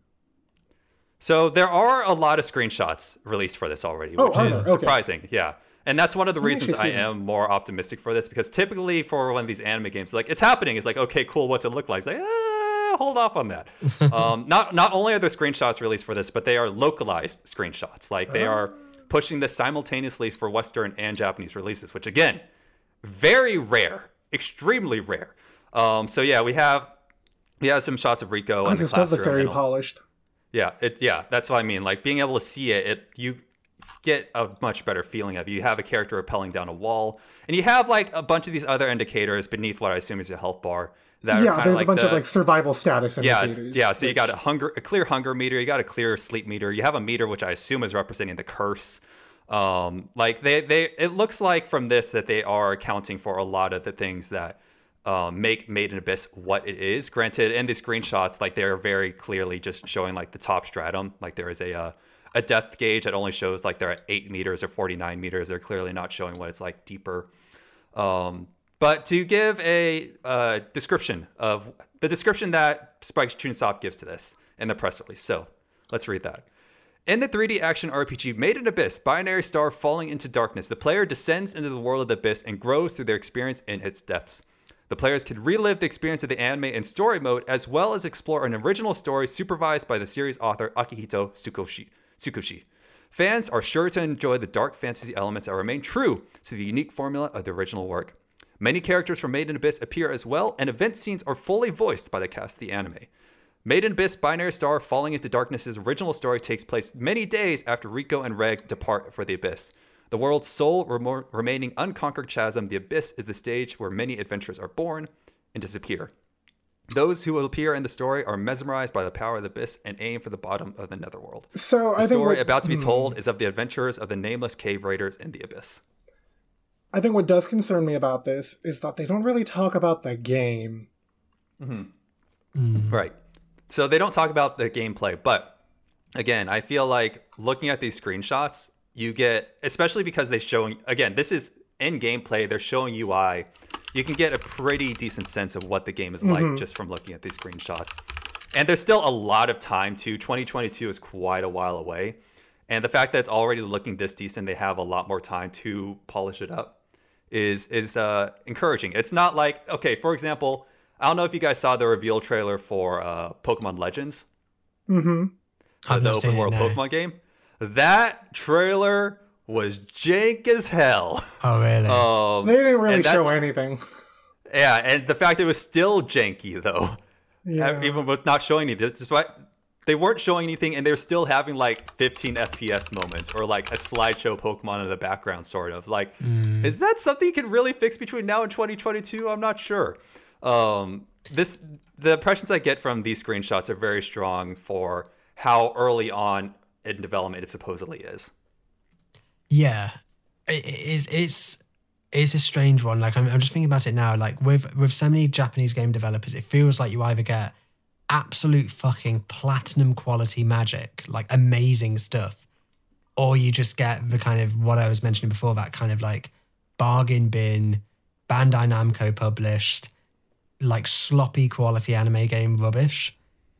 So there are a lot of screenshots released for this already, Oh, which are is? Okay. surprising. Yeah. And that's one of the reasons I am more optimistic for this because typically for one of these anime games, like it's happening, it's like, okay, cool, what's it look like? It's like, ah, hold off on that. (laughs) um, not not only are there screenshots released for this, but they are localized screenshots. Like they are pushing this simultaneously for Western and Japanese releases, which again, very rare, extremely rare. Um, so yeah, we have we have some shots of Riko Oh, and the this does look very polished. yeah, it yeah, that's what I mean. Like being able to see it, it you get a much better feeling of. You have a character rappelling down a wall, and you have like a bunch of these other indicators beneath what I assume is your health bar. That Yeah, there's like a bunch the, of like survival status yeah, indicators. it's, yeah. So you got a hunger, a clear hunger meter. You got a clear sleep meter. You have a meter which I assume is representing the curse. Um, like they they it looks like from this that they are accounting for a lot of the things that um, make Made in Abyss what it is. Granted, in the screenshots, like they're very clearly just showing like the top stratum. Like there is a uh, a depth gauge that only shows like they're at eight meters or forty nine meters. They're clearly not showing what it's like deeper. Um, but to give a uh, description of the description that Spike Chunsoft gives to this in the press release. So let's read that. In the 3D action RPG Made in Abyss, Binary Star Falling into Darkness, the player descends into the world of the Abyss and grows through their experience in its depths. The players can relive the experience of the anime in story mode, as well as explore an original story supervised by the series author Akihito Tsukoshi. Tsukushi. Fans are sure to enjoy the dark fantasy elements that remain true to the unique formula of the original work. Many characters from Made in Abyss appear as well, and event scenes are fully voiced by the cast of the anime. Made in Abyss Binary Star Falling into Darkness's original story takes place many days after Riko and Reg depart for the Abyss. The world's sole remaining unconquered chasm, the Abyss, is the stage where many adventures are born and disappear. Those who will appear in the story are mesmerized by the power of the Abyss and aim for the bottom of the Netherworld. So The I think story what, about to be hmm. told is of the adventures of the nameless cave raiders in the Abyss. I think what does concern me about this is that they don't really talk about the game. Right. So they don't talk about the gameplay, but again, I feel like looking at these screenshots, you get, especially because they showing again, this is in gameplay, they're showing UI. You can get a pretty decent sense of what the game is like just from looking at these screenshots. And there's still a lot of time too. 2022 is quite a while away. And the fact that it's already looking this decent, they have a lot more time to polish it up is is uh, encouraging. It's not like okay, for example, I don't know if you guys saw the reveal trailer for uh, Pokemon Legends, Mm-hmm. the I've not open world no. Pokemon game. That trailer was jank as hell. Oh, really? (laughs) Um, They didn't really show anything. (laughs) Yeah, and the fact it was still janky though, Yeah. even with not showing anything. That's why they weren't showing anything, and they're still having like 15 FPS moments or like a slideshow Pokemon in the background, sort of. Like, is that something you can really fix between now and 2022? I'm not sure. Um, this the impressions I get from these screenshots are very strong for how early on in development it supposedly is. Yeah, it, it's it's it's a strange one. Like I'm, I'm just thinking about it now. Like with with so many Japanese game developers, it feels like you either get absolute fucking platinum quality magic, like amazing stuff, or you just get the kind of what I was mentioning before, that kind of like bargain bin, Bandai Namco published, like sloppy quality anime game rubbish.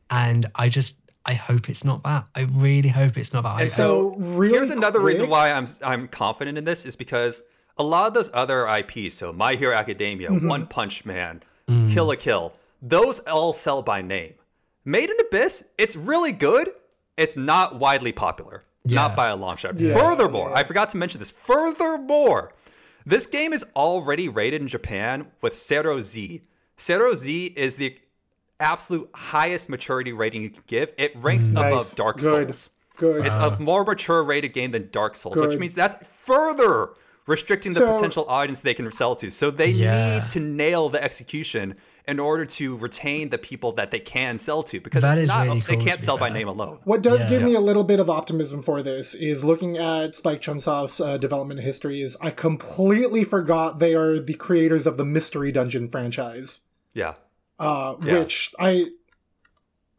And I just I hope it's not that. I really hope it's not that. And I- So really here's another reason why I'm I'm confident in this is because a lot of those other IPs, so My Hero Academia, mm-hmm. One Punch Man, mm. Kill la Kill, those all sell by name. Made in Abyss, it's really good. It's not widely popular, Yeah. not by a long shot. Yeah, Furthermore, yeah. I forgot to mention this. Furthermore, this game is already rated in Japan with CERO Z. CERO Z is the absolute highest maturity rating you can give. It ranks Nice. above Dark Good. Souls. Good. It's a more mature rated game than Dark Souls, which means that's further restricting the So- potential audience they can sell to. So they Yeah. need to nail the execution in order to retain the people that they can sell to because That it's is not really they cool, can't sell by name alone. What does Yeah. give me a little bit of optimism for this is looking at Spike Chunsoft's uh, development history. Is I completely forgot they are the creators of the Mystery Dungeon franchise, Yeah. Uh, Yeah. which I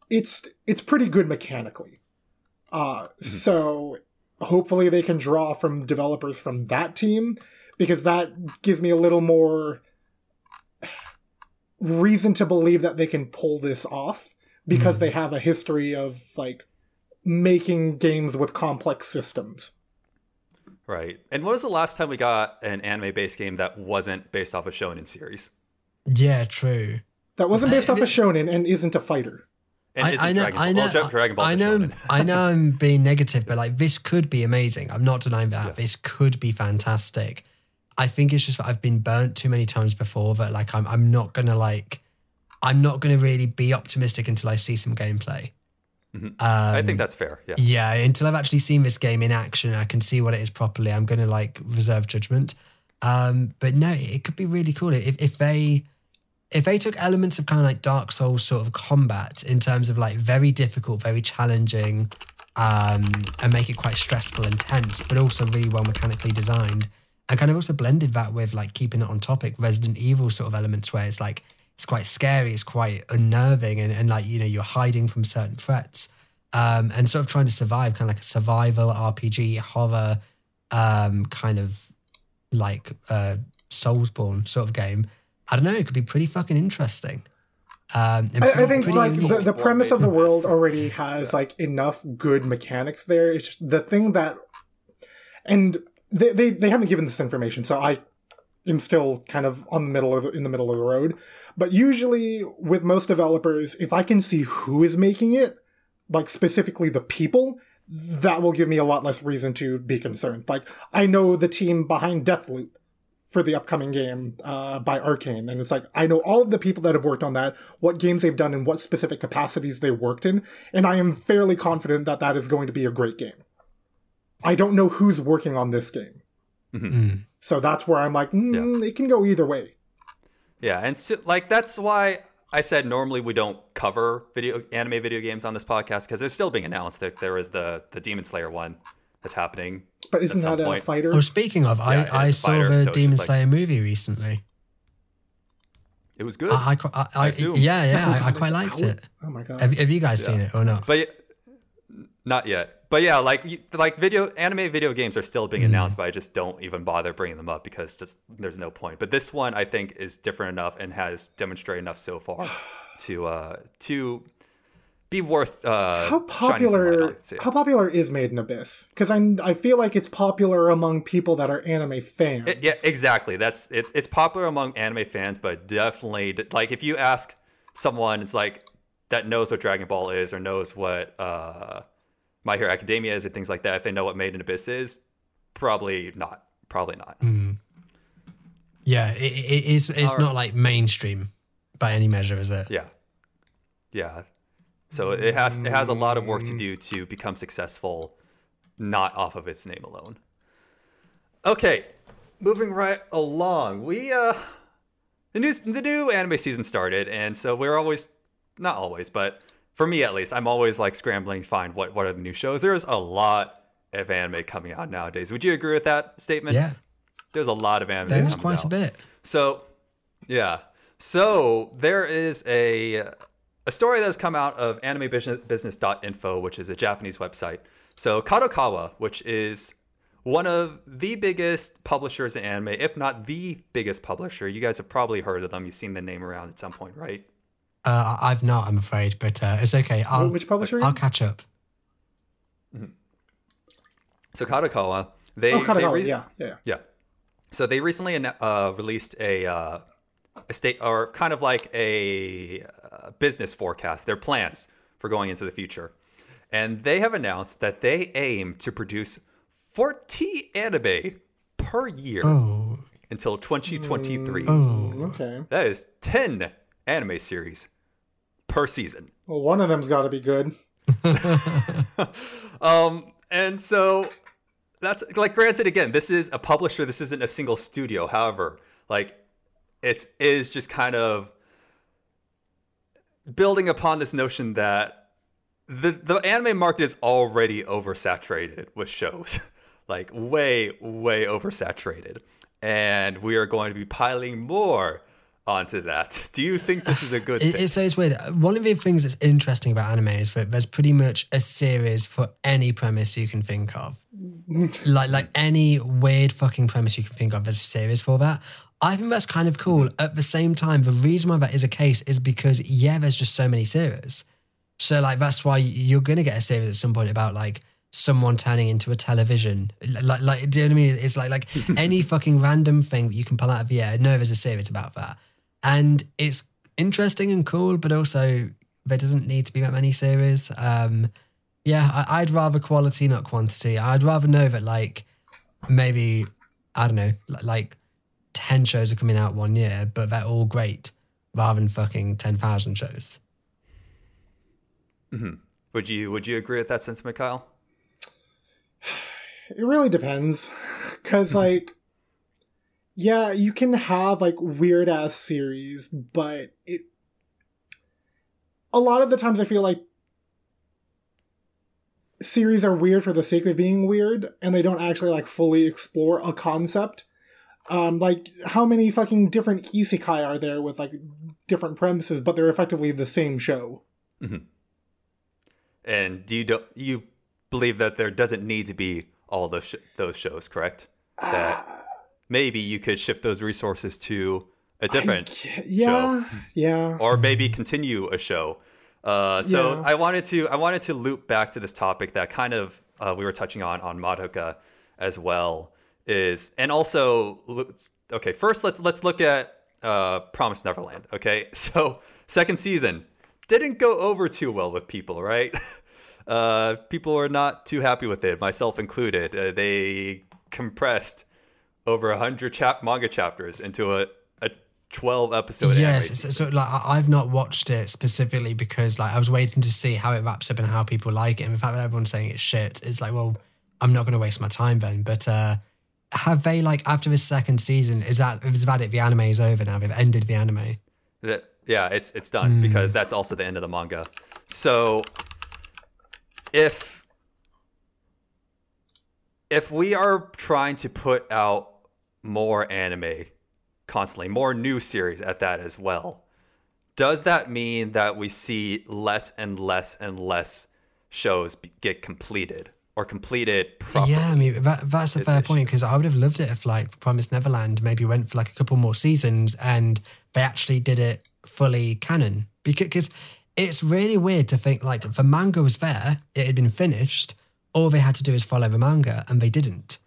it's it's pretty good mechanically. Uh, Mm-hmm. so hopefully they can draw from developers from that team because that gives me a little more reason to believe that they can pull this off because they have a history of like making games with complex systems. Right. And when was the last time we got an anime based game that wasn't based off a shonen series? yeah, true. That wasn't based off a I- (laughs) shonen and isn't a fighter. I, isn't I know, Dragon I Ball, know, well, Dra- Dragon Ball's I a know, shonen. I know. (laughs) I'm being negative, but like this could be amazing. I'm not denying that this could be fantastic. I think it's just that I've been burnt too many times before that like I'm I'm not gonna like I'm not gonna really be optimistic until I see some gameplay. Mhm. I Um, think that's fair. Yeah. yeah, until I've actually seen this game in action, I can see what it is properly. I'm gonna like reserve judgment. Um, but no, it could be really cool if if they if they took elements of kind of like Dark Souls sort of combat in terms of like very difficult, very challenging, um, and make it quite stressful and tense, but also really well mechanically designed. And kind of also blended that with like keeping it on topic, Resident Evil sort of elements where it's like it's quite scary, it's quite unnerving, and, and like you know you're hiding from certain threats, um, and sort of trying to survive, kind of like a survival RPG horror, um, kind of like uh, Soulsborne sort of game. I don't know, it could be pretty fucking interesting. Um, I, I think like the, the premise of the world already has like enough good mechanics there. It's just the thing that, and they, they they haven't given this information, so I am still kind of on the middle of in the middle of the road. But usually with most developers, if I can see who is making it, like specifically the people, that will give me a lot less reason to be concerned. Like I know the team behind Deathloop for the upcoming game uh, by Arcane, and it's like I know all of the people that have worked on that, what games they've done, and what specific capacities they worked in, and I am fairly confident that that is going to be a great game. I don't know who's working on this game, Mm. so that's where I'm like, mm, it can go either way. Yeah, and so, like that's why I said normally we don't cover video anime video games on this podcast because they're still being announced. That there is the the Demon Slayer one that's happening. But isn't some that a point. fighter? Oh, speaking of, Yeah, I, I saw fighter, the so Demon just like- Slayer movie recently. It was good, I, I, I, I, yeah, yeah, I, I (laughs) quite liked out? it. Oh my god! Have, have you guys Yeah. seen it or not? but not yet. But yeah, like like video anime video games are still being announced, but I just don't even bother bringing them up because just there's no point. But this one I think is different enough and has demonstrated enough so far (sighs) to uh to be worth uh how shining some popular? on. How popular is Made in Abyss? Because I I feel like it's popular among people that are anime fans. It- yeah, exactly. That's it's it's popular among anime fans, but definitely like if you ask someone, it's like that knows what Dragon Ball is or knows what uh, My Hero Academia is or things like that. If they know what Made in Abyss is, probably not. Probably not. Yeah, it, it, it's it's Alright. not like mainstream by any measure, is it? Yeah, yeah. So it has it has a lot of work to do to become successful, not off of its name alone. Okay, moving right along. We uh, the new the new anime season started, and so we're always not always, but for me at least, I'm always like scrambling to find what what are the new shows. There's a lot of anime coming out nowadays. Would you agree with that statement? Yeah, There's a lot of anime. there's quite out. a bit. So, yeah. So there is a a story that has come out of animebusiness.info, which is a Japanese website. So Kadokawa, which is one of the biggest publishers in anime, if not the biggest publisher. You guys have probably heard of them. You've seen the name around at some point, right? Uh, I- I've not, I'm afraid, but uh, it's okay. I'll, Which publisher? I'll catch up. So Kadokawa, they, oh, they Kadokawa, re- yeah, yeah, yeah. Yeah. So they recently uh, released a a state or kind of like a uh, business forecast, their plans for going into the future, and they have announced that they aim to produce 40 anime per year Oh, until 2023. oh, Okay. That is 10 anime series per season. Well, one of them's got to be good. (laughs) um, and so that's like granted again, this is a publisher, this isn't a single studio. However, like it's is just kind of building upon this notion that the the anime market is already oversaturated with shows. (laughs) like way, way oversaturated. And we are going to be piling more onto that. Do you think this is a good It, thing? it's, so it's weird. One of the things that's interesting about anime is that there's pretty much a series for any premise you can think of. Mm. like like any weird fucking premise you can think of, there's a series for that. I think that's kind of cool. At the same time, the reason why that is a case is because yeah, there's just so many series. So like that's why you're gonna get a series at some point about like someone turning into a television. Like like do you know what I mean? It's like like (laughs) any fucking random thing that you can pull out of the air. No, there's a series about that. And it's interesting and cool, but also there doesn't need to be that many series. Um yeah, I, I'd rather quality, not quantity. I'd rather know that like maybe I don't know, like ten shows are coming out one year, but they're all great, rather than fucking ten thousand shows. Mm-hmm. Would you would you agree with that sentiment, Kyle? (sighs) It really depends. Cause mm-hmm. like yeah, you can have like weird ass series, but it a lot of the times I feel like series are weird for the sake of being weird and they don't actually like fully explore a concept. Um, like how many fucking different isekai are there with like different premises, but they're effectively the same show? And do you do you believe that there doesn't need to be all those sh- those shows, correct? That maybe you could shift those resources to a different Yeah, yeah. or maybe continue a show. Uh, so Yeah. I wanted to I wanted to loop back to this topic that kind of uh, we were touching on on Madoka as well is and also okay first let's let's look at uh, Promise Neverland. Okay, (laughs) so second season didn't go over too well with people, right? (laughs) Uh, people are not too happy with it, myself included. Uh, they compressed over a hundred chap- manga chapters into a, a twelve episode. yes, so, so like I've not watched it specifically because like I was waiting to see how it wraps up and how people like it. And the fact that everyone's saying it's shit, it's like, well, I'm not going to waste my time then. But uh have they like after this second season? Is that is that it? The anime is over now. They've ended the anime. Yeah, it's it's done hmm. because that's also the end of the manga. So if if we are trying to put out more anime constantly, more new series at that as well, does that mean that we see less and less and less shows get completed or completed properly? Yeah, I mean that, that's a fair point because I would have loved it if like Promised Neverland maybe went for like a couple more seasons and they actually did it fully canon because it's really weird to think like the manga was there, it had been finished, all they had to do is follow the manga and they didn't.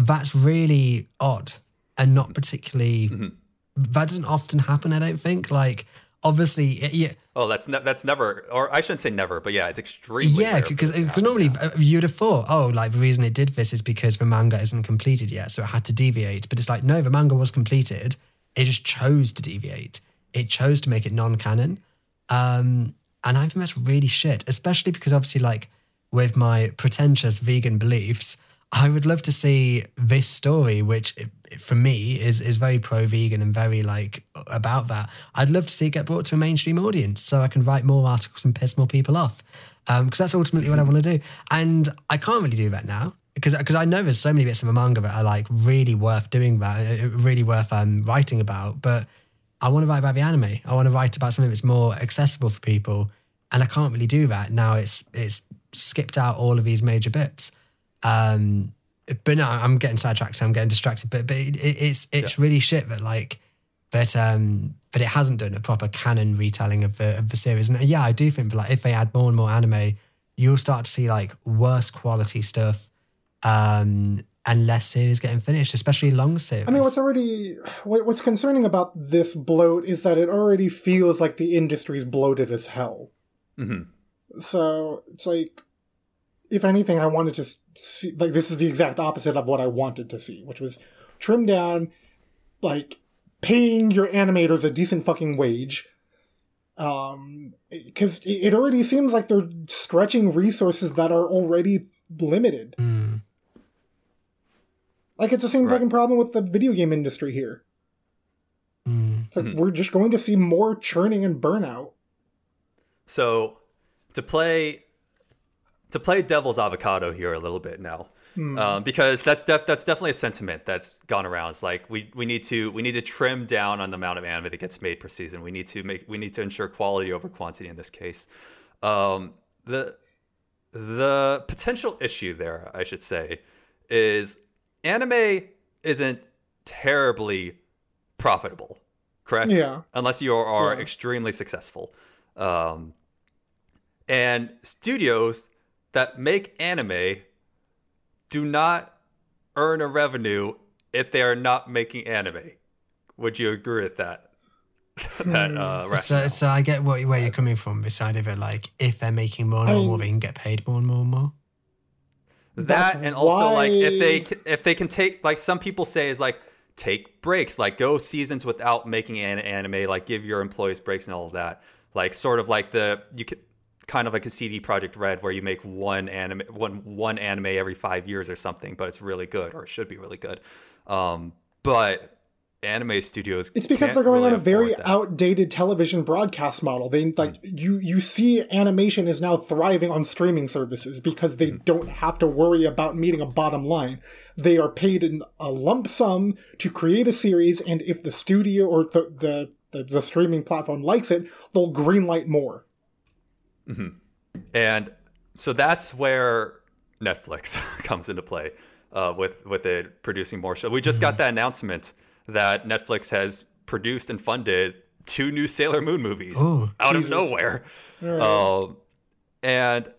That's really odd and not particularly. Mm-hmm. That doesn't often happen. I don't think. Like obviously, yeah. Oh, that's ne- that's never, or I shouldn't say never, but yeah, it's extremely Yeah, because because normally yeah. uh, you'd have thought, oh, like the reason it did this is because the manga isn't completed yet, so it had to deviate. But it's like, no, the manga was completed. It just chose to deviate. It chose to make it non-canon, um, and I think that's really shit. Especially because obviously, like with my pretentious vegan beliefs, I would love to see this story, which it- for me is is very pro-vegan and very like about that. I'd love to see it get brought to a mainstream audience, so I can write more articles and piss more people off, because that's ultimately what I want to do. And I can't really do that now because because I know there's so many bits of a manga that are like really worth doing that, uh, really worth um, writing about, but. I want to write about the anime. I want to write about something that's more accessible for people, and I can't really do that now. It's it's skipped out all of these major bits. Um, but no, I'm getting sidetracked. I'm getting distracted. But but it, it's it's really shit that like that um that it hasn't done a proper canon retelling of the of the series. And yeah, I do think that like if they add more and more anime, you'll start to see like worse quality stuff, um, and less series getting finished, especially long series. I mean, what's already what- what's concerning about this bloat is that it already feels like the industry's bloated as hell. Mhm. So it's like, if anything, I wanted to s- see like this is the exact opposite of what I wanted to see, which was trim down, like paying your animators a decent fucking wage. Um, because it it already seems like they're stretching resources that are already limited. Mm. Like it's the same Right. fucking problem with the video game industry here. Mm. It's like we're just going to see more churning and burnout. So to play to play devil's avocado here a little bit now, um, because that's def- that's definitely a sentiment that's gone around. It's like we, we need to we need to trim down on the amount of anime that gets made per season. We need to make we need to ensure quality over quantity in this case. Um, the the potential issue there, I should say, is anime isn't terribly profitable, correct? Yeah. Unless you are Yeah. extremely successful. Um, and studios that make anime do not earn a revenue if they are not making anime. Would you agree with that? (laughs) that uh, So, so I get what, where you're coming from. Beside of it, like if they're making more and I more, they can get paid more and more and more. that That's and also like if they if they can take like some people say is like take breaks like go seasons without making an anime like give your employees breaks and all of that like sort of like the you could kind of like a CD Projekt Red where you make one anime one one anime every 5 years or something but it's really good or it should be really good um but anime studios. It's because they're going really on a very outdated television broadcast model. They like you you see animation is now thriving on streaming services because they don't have to worry about meeting a bottom line. They are paid in a lump sum to create a series, and if the studio or the the, the, the streaming platform likes it, they'll greenlight more. And so that's where Netflix (laughs) comes into play uh, with with it producing more shows. We just Mm-hmm. got that announcement that Netflix has produced and funded two new Sailor Moon movies Ooh. out Jesus. of nowhere, Alright. um, and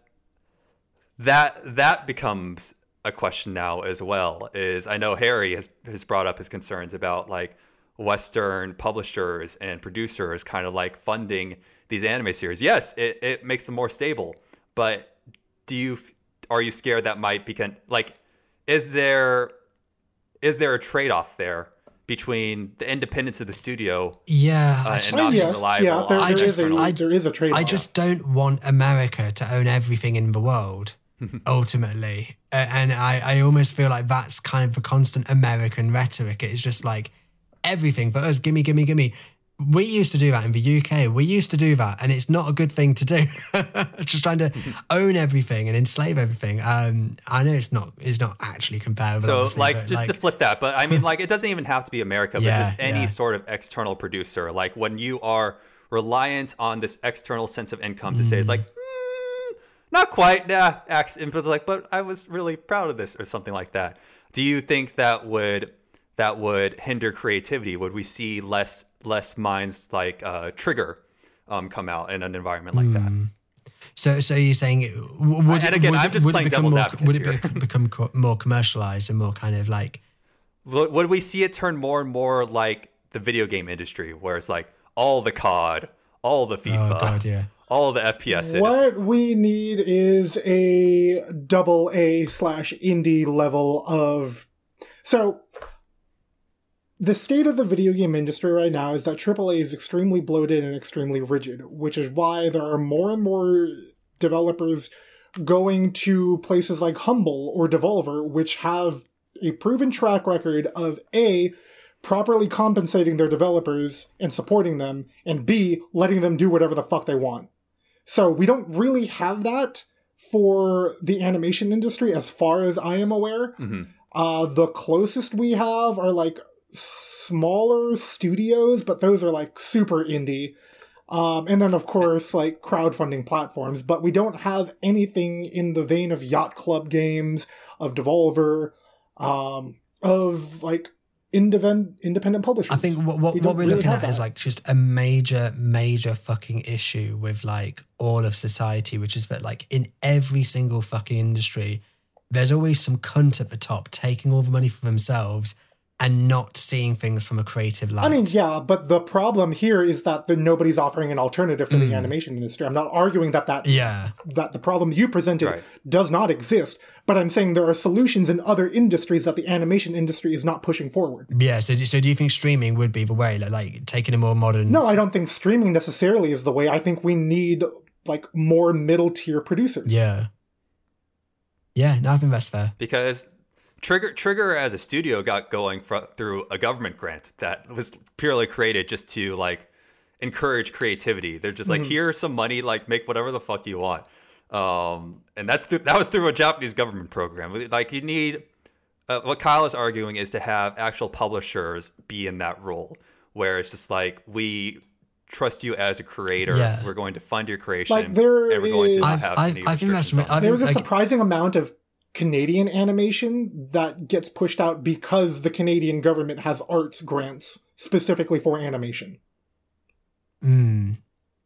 that that becomes a question now as well. Is I know Harry has has brought up his concerns about like Western publishers and producers kind of like funding these anime series. Yes, it, it makes them more stable, but do you are you scared that might become like is there is there a trade off there between the independence of the studio Yeah, I uh, just- and not yes, just reliable? yeah, there, I there just- is a, I- there is a trade. I just don't want America to own everything in the world, (laughs) ultimately. A- And I, I almost feel like that's kind of the constant American rhetoric. It's just like everything for us, gimme, gimme, gimme. We used to do that in the UK. We used to do that, and it's not a good thing to do. (laughs) just trying to (laughs) own everything and enslave everything. Um, I know it's not it's not actually comparable. So, like, just to flip that, but I mean, like, it doesn't even have to be America, but just any yeah. sort of external producer. Like, when you are reliant on this external sense of income to say, it's like, mm, not quite, nah, acts, and like, but I was really proud of this, or something like that. Do you think that would that would hinder creativity? Would we see less less minds like uh, Trigger um, come out in an environment like that? So, so you're saying, would And it, again, would I'm it- just would it playing become devil's more, advocate would it be- (laughs) become co- more commercialized and more kind of like Would would we see it turn more and more like the video game industry, where it's like all the COD, all the FIFA, oh god, yeah. (laughs) all the FPSs? What we need is a double A slash indie level of. So, the state of the video game industry right now is that AAA is extremely bloated and extremely rigid, which is why there are more and more developers going to places like Humble or Devolver, which have a proven track record of A, properly compensating their developers and supporting them, and B, letting them do whatever the fuck they want. So we don't really have that for the animation industry as far as I am aware. Mhm. Uh, the closest we have are like smaller studios, but those are like super indie. Um, and then, of course, like crowdfunding platforms, but we don't have anything in the vein of Yacht Club games, of Devolver, um, of like independent independent publishers. I think what what, we what we're really looking at is like just a major major fucking issue with like all of society, which is that like in every single fucking industry, there's always some cunt at the top taking all the money for themselves and not seeing things from a creative light. I mean, yeah, but the problem here is that the, nobody's offering an alternative for the Mm. animation industry. I'm not arguing that that yeah, that the problem you presented Right. does not exist, but I'm saying there are solutions in other industries that the animation industry is not pushing forward. yeah. So, do- so do you think streaming would be the way, like, like taking a more modern? No, I don't think streaming necessarily is the way. I think we need like more middle tier producers. Yeah, yeah. No, I think that's fair. because Trigger Trigger as a studio got going fro- through a government grant that was purely created just to like encourage creativity. They're just like, here's some money, like make whatever the fuck you want. Um, and that's th- that was through a Japanese government program. Like you need uh, what Kyle is arguing is to have actual publishers be in that role, where it's just like we trust you as a creator. Yeah. We're going to fund your creation, Like, there and we're going to is- not I've, have I've, I think that's. restrictions on I it. think, There's a like, surprising amount of Canadian animation that gets pushed out because the Canadian government has arts grants specifically for animation. Mm,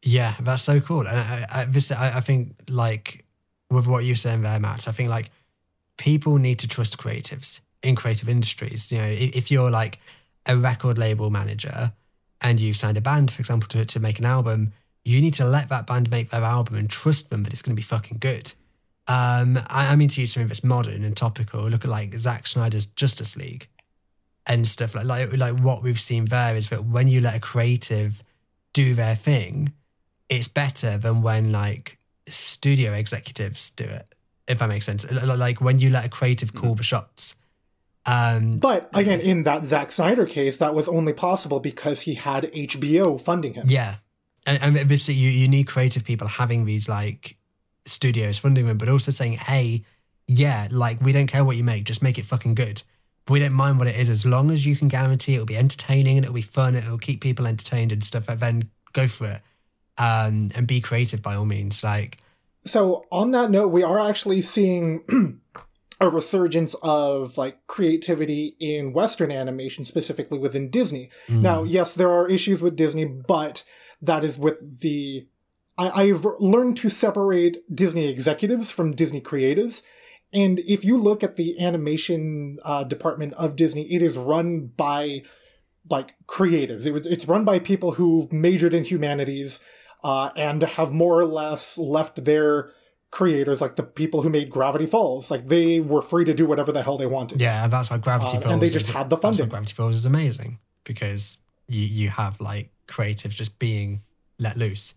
yeah, that's so cool. And I, I, this, I, I think, like, with what you're saying there, Matt, I think, like, people need to trust creatives in creative industries. You know, if, if you're like a record label manager and you've signed a band, for example, to, to make an album, you need to let that band make their album and trust them that it's going to be fucking good. Um, I, I mean, to use something that's modern and topical, look at like Zack Snyder's Justice League and stuff like like like what we've seen there is that when you let a creative do their thing, it's better than when like studio executives do it. If that makes sense, L- l- like when you let a creative call the shots, Um, But again, in that Zack Snyder case, that was only possible because he had HBO funding him. Yeah, and, and obviously you, you need creative people having these like studios funding them, but also saying, hey, yeah, like we don't care what you make, just make it fucking good. We don't mind what it is as long as you can guarantee it'll be entertaining and it'll be fun, it'll keep people entertained and stuff. Then go for it, um, and be creative by all means. Like, So on that note, we are actually seeing (clears throat) a resurgence of like creativity in Western animation, specifically within Disney. Now, yes, there are issues with Disney, but that is with the. I, I've learned to separate Disney executives from Disney creatives. And if you look at the animation uh, department of Disney, it is run by like creatives. It was, it's run by people who majored in humanities uh, and have more or less left their creators, like the people who made Gravity Falls, like they were free to do whatever the hell they wanted. yeah, that's why Gravity Uh, Falls. and they is- just had the That's why funding. Gravity Falls is amazing because you you have like creatives just being let loose.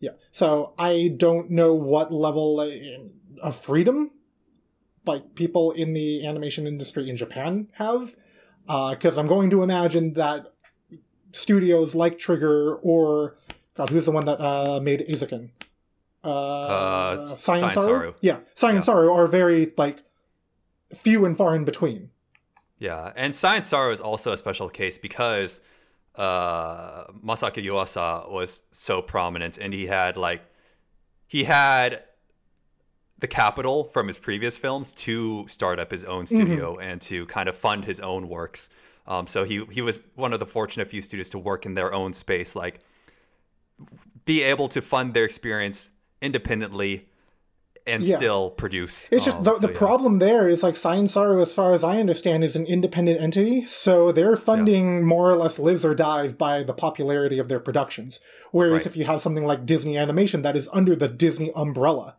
Yeah. So I don't know what level uh, of freedom like people in the animation industry in Japan have, because I'm going to imagine that studios like Trigger or God, who's the one that uh, made Eizouken? Uh, Uh, Science Science Saru? Saru. Yeah, Science Saru are very like few and far in between. Yeah, and Science Saru is also a special case because uh, Masaki Yuasa was so prominent, and he had like he had the capital from his previous films to start up his own studio and to kind of fund his own works. Um, so he he was one of the fortunate few students to work in their own space, like be able to fund their experience independently and Yeah. still produce. It's just Um, the, so the yeah. problem there is like Science Saru, as far as I understand, is an independent entity, so their funding more or less lives or dies by the popularity of their productions. Whereas Right. if you have something like Disney Animation that is under the Disney umbrella,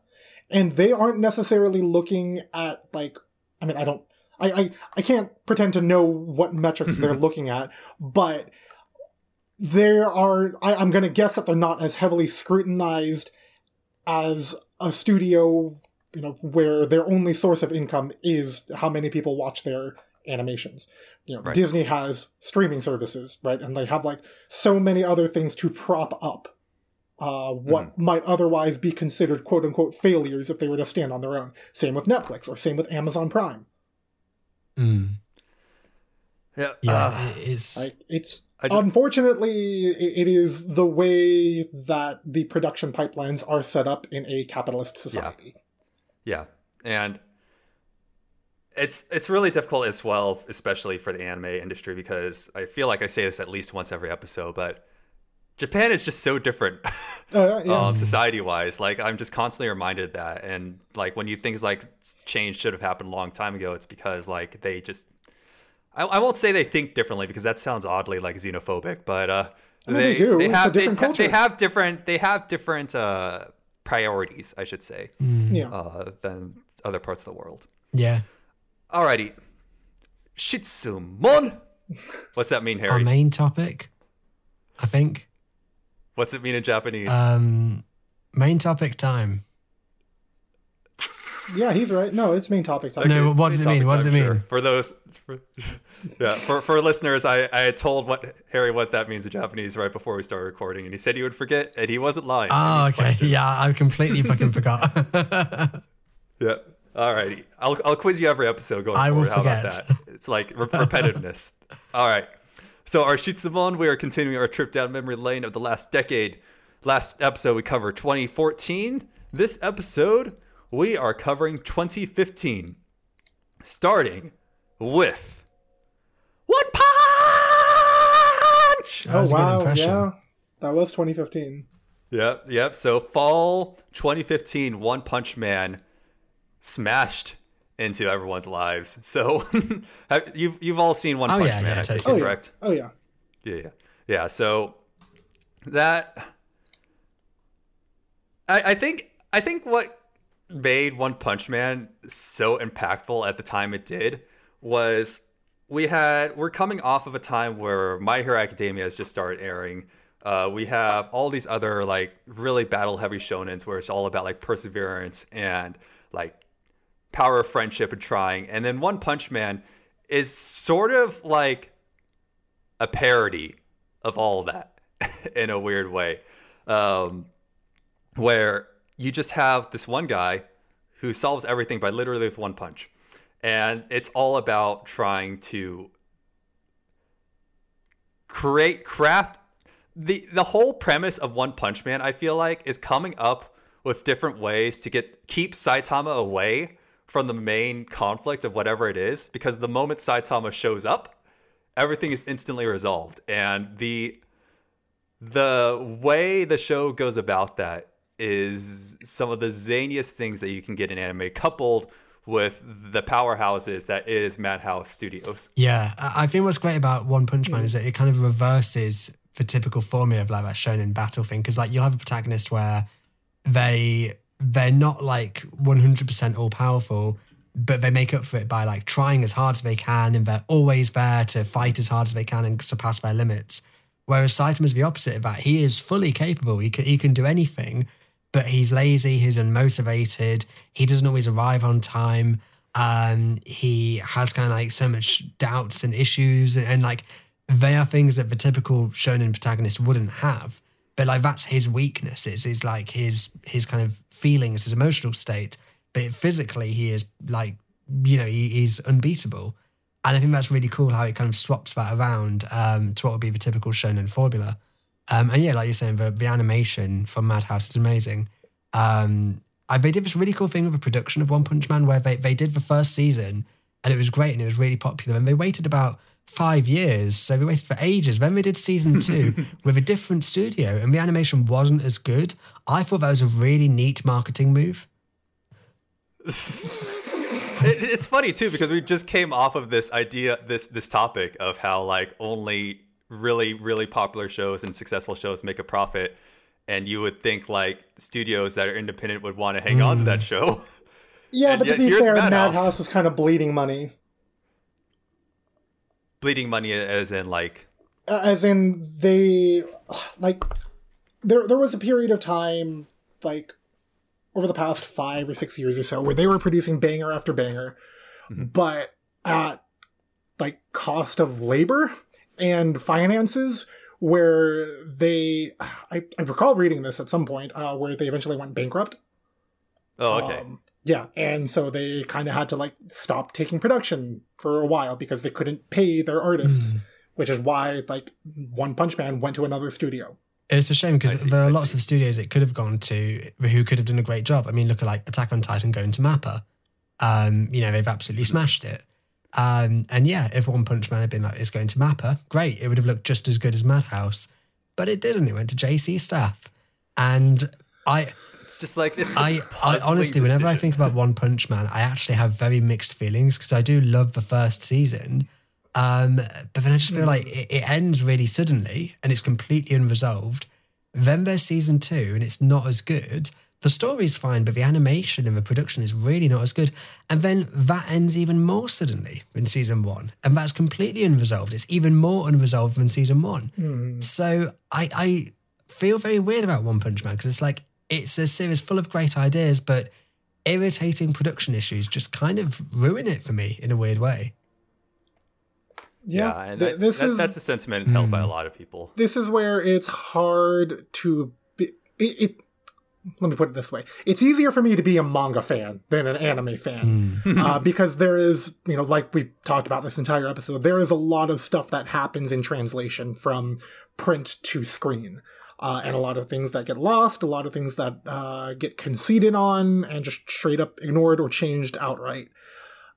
and they aren't necessarily looking at like, I mean, I don't, I, I, I can't pretend to know what metrics they're (laughs) looking at, but there are, I, I'm going to guess that they're not as heavily scrutinized as a studio you know where their only source of income is how many people watch their animations. You know Right. disney has streaming services right? And they have like so many other things to prop up uh, what might otherwise be considered quote unquote failures if they were to stand on their own. Same with netflix or same with amazon prime. Mm. Yeah, Yeah, uh, it is. like it's I just- unfortunately it is the way that the production pipelines are set up in a capitalist society Yeah, and it's it's really difficult as well, especially for the anime industry, because I feel like I say this at least once every episode, but Japan is just so different, Uh, (laughs) yeah. um, society wise. Like I'm just constantly reminded that, and like when you things like change should have happened a long time ago, it's because like they just. I, I won't say they think differently because that sounds oddly like xenophobic, but uh, mean, they do. It's a have different they, culture. they have different they have different uh, priorities, I should say, yeah uh, than other parts of the world. yeah. Alrighty. Shitsumon. What's that mean, Harry? Our main topic, I think. What's it mean in Japanese? Um, main topic time. Yeah, he's right. No, it's main topic time. No, what does it Topic mean? What does time, it sure. mean? For those, for, (laughs) yeah, for, for listeners, I, I told what Harry what that means in Japanese right before we started recording, and he said he would forget, and he wasn't lying. Oh, okay. question. Yeah, I completely fucking (laughs) forgot. (laughs) Yeah. Alrighty. I'll, I'll quiz you every episode going I will forward. How about forget. that? It's like re- repetitiveness. All right. So our Shitsumon, we are continuing our trip down memory lane of the last decade. Last episode we covered 2014. This episode we are covering 2015. Starting with One Punch. That was oh a good oh, wow, impression. yeah, that was 2015. Yep, yep. So fall 2015, One Punch Man smashed into everyone's lives. So (laughs) have- you've you've all seen One Oh, Punch yeah, Man, yeah, I take totally. it, Oh yeah, correct? oh yeah. Yeah, yeah, yeah. So that I, I think I think what made One Punch Man so impactful at the time it did was we had we're coming off of a time where My Hero Academia has just started airing. Uh, we have all these other like really battle heavy shonens where it's all about like perseverance and like power of friendship and trying, and then One Punch Man is sort of like a parody of all of that (laughs) in a weird way, um, where you just have this one guy who solves everything by literally with one punch, and it's all about trying to create craft the the whole premise of One Punch Man, I feel like, is coming up with different ways to get keep Saitama away from the main conflict of whatever it is, because the moment Saitama shows up, everything is instantly resolved. And the the way the show goes about that is some of the zaniest things that you can get in anime, coupled with the powerhouses that is Madhouse Studios. Yeah, I think what's great about One Punch Man hmm. is that it kind of reverses the typical formula of like that shonen battle thing. Because like you'll have a protagonist where they they're not like 100% all powerful, but they make up for it by like trying as hard as they can, and they're always there to fight as hard as they can and surpass their limits. Whereas Saitama is the opposite of that. He is fully capable. He can, he can do anything, but he's lazy. He's unmotivated. He doesn't always arrive on time. Um, he has kind of like so much doubts and issues, and, and like they are things that the typical shonen protagonist wouldn't have. But like that's his weakness. It's, it's like his his kind of feelings, his emotional state. But physically, he is like you know he, he's unbeatable. And I think that's really cool how it kind of swaps that around um, to what would be the typical shonen formula. Um, and yeah, like you're saying, the, the animation from Madhouse is amazing. Um, I, they did this really cool thing with the production of One Punch Man where they, they did the first season and it was great and it was really popular. And they waited about five years. So they waited for ages. Then they did season (laughs) two with a different studio and the animation wasn't as good. I thought that was a really neat marketing move. (laughs) It, it's funny too because we just came off of this idea, this this topic of how like only really really popular shows and successful shows make a profit, and you would think like studios that are independent would want to hang on to that show. (laughs) Yeah, And but to be fair, Madhouse. Madhouse. was kind of bleeding money. Bleeding money as in like Uh, as in they (sighs) like there there was a period of time like over the past five or six years or so where they were producing banger after banger but at like cost of labor and finances where they I, I recall reading this at some point uh, where they eventually went bankrupt oh okay um, yeah, and so they kind of had to like stop taking production for a while because they couldn't pay their artists, which is why like One Punch Man went to another studio. It's a shame because see, there I are lots see. of studios it could have gone to who could have done a great job. I mean, look at like Attack on Titan going to Mappa. Um, you know, they've absolutely smashed it. Um, and yeah, if One Punch Man had been like, it's going to Mappa, great. It would have looked just as good as Madhouse. But it didn't. It went to JC staff. And I, it's just like it's I, puzzling honestly, whenever I think about One Punch Man, I actually have very mixed feelings because I do love the first season. Um, but then I just feel like it, it ends really suddenly and it's completely unresolved. Then there's season two and it's not as good. The story's fine, but the animation and the production is really not as good. And then that ends even more suddenly in season one. And that's completely unresolved. It's even more unresolved than season one. Hmm. So I, I feel very weird about One Punch Man because it's like it's a series full of great ideas, but irritating production issues just kind of ruin it for me in a weird way. yeah, and th- that- this that- is that's a sentiment held by a hmm. lot of people. this is where it's hard to be. It, it let me put it this way: it's easier for me to be a manga fan than an anime fan uh, because there is, you know, like we've talked about this entire episode, there is a lot of stuff that happens in translation from print to screen. Uh, and a lot of things that get lost, a lot of things that uh, get conceded on and just straight up ignored or changed outright.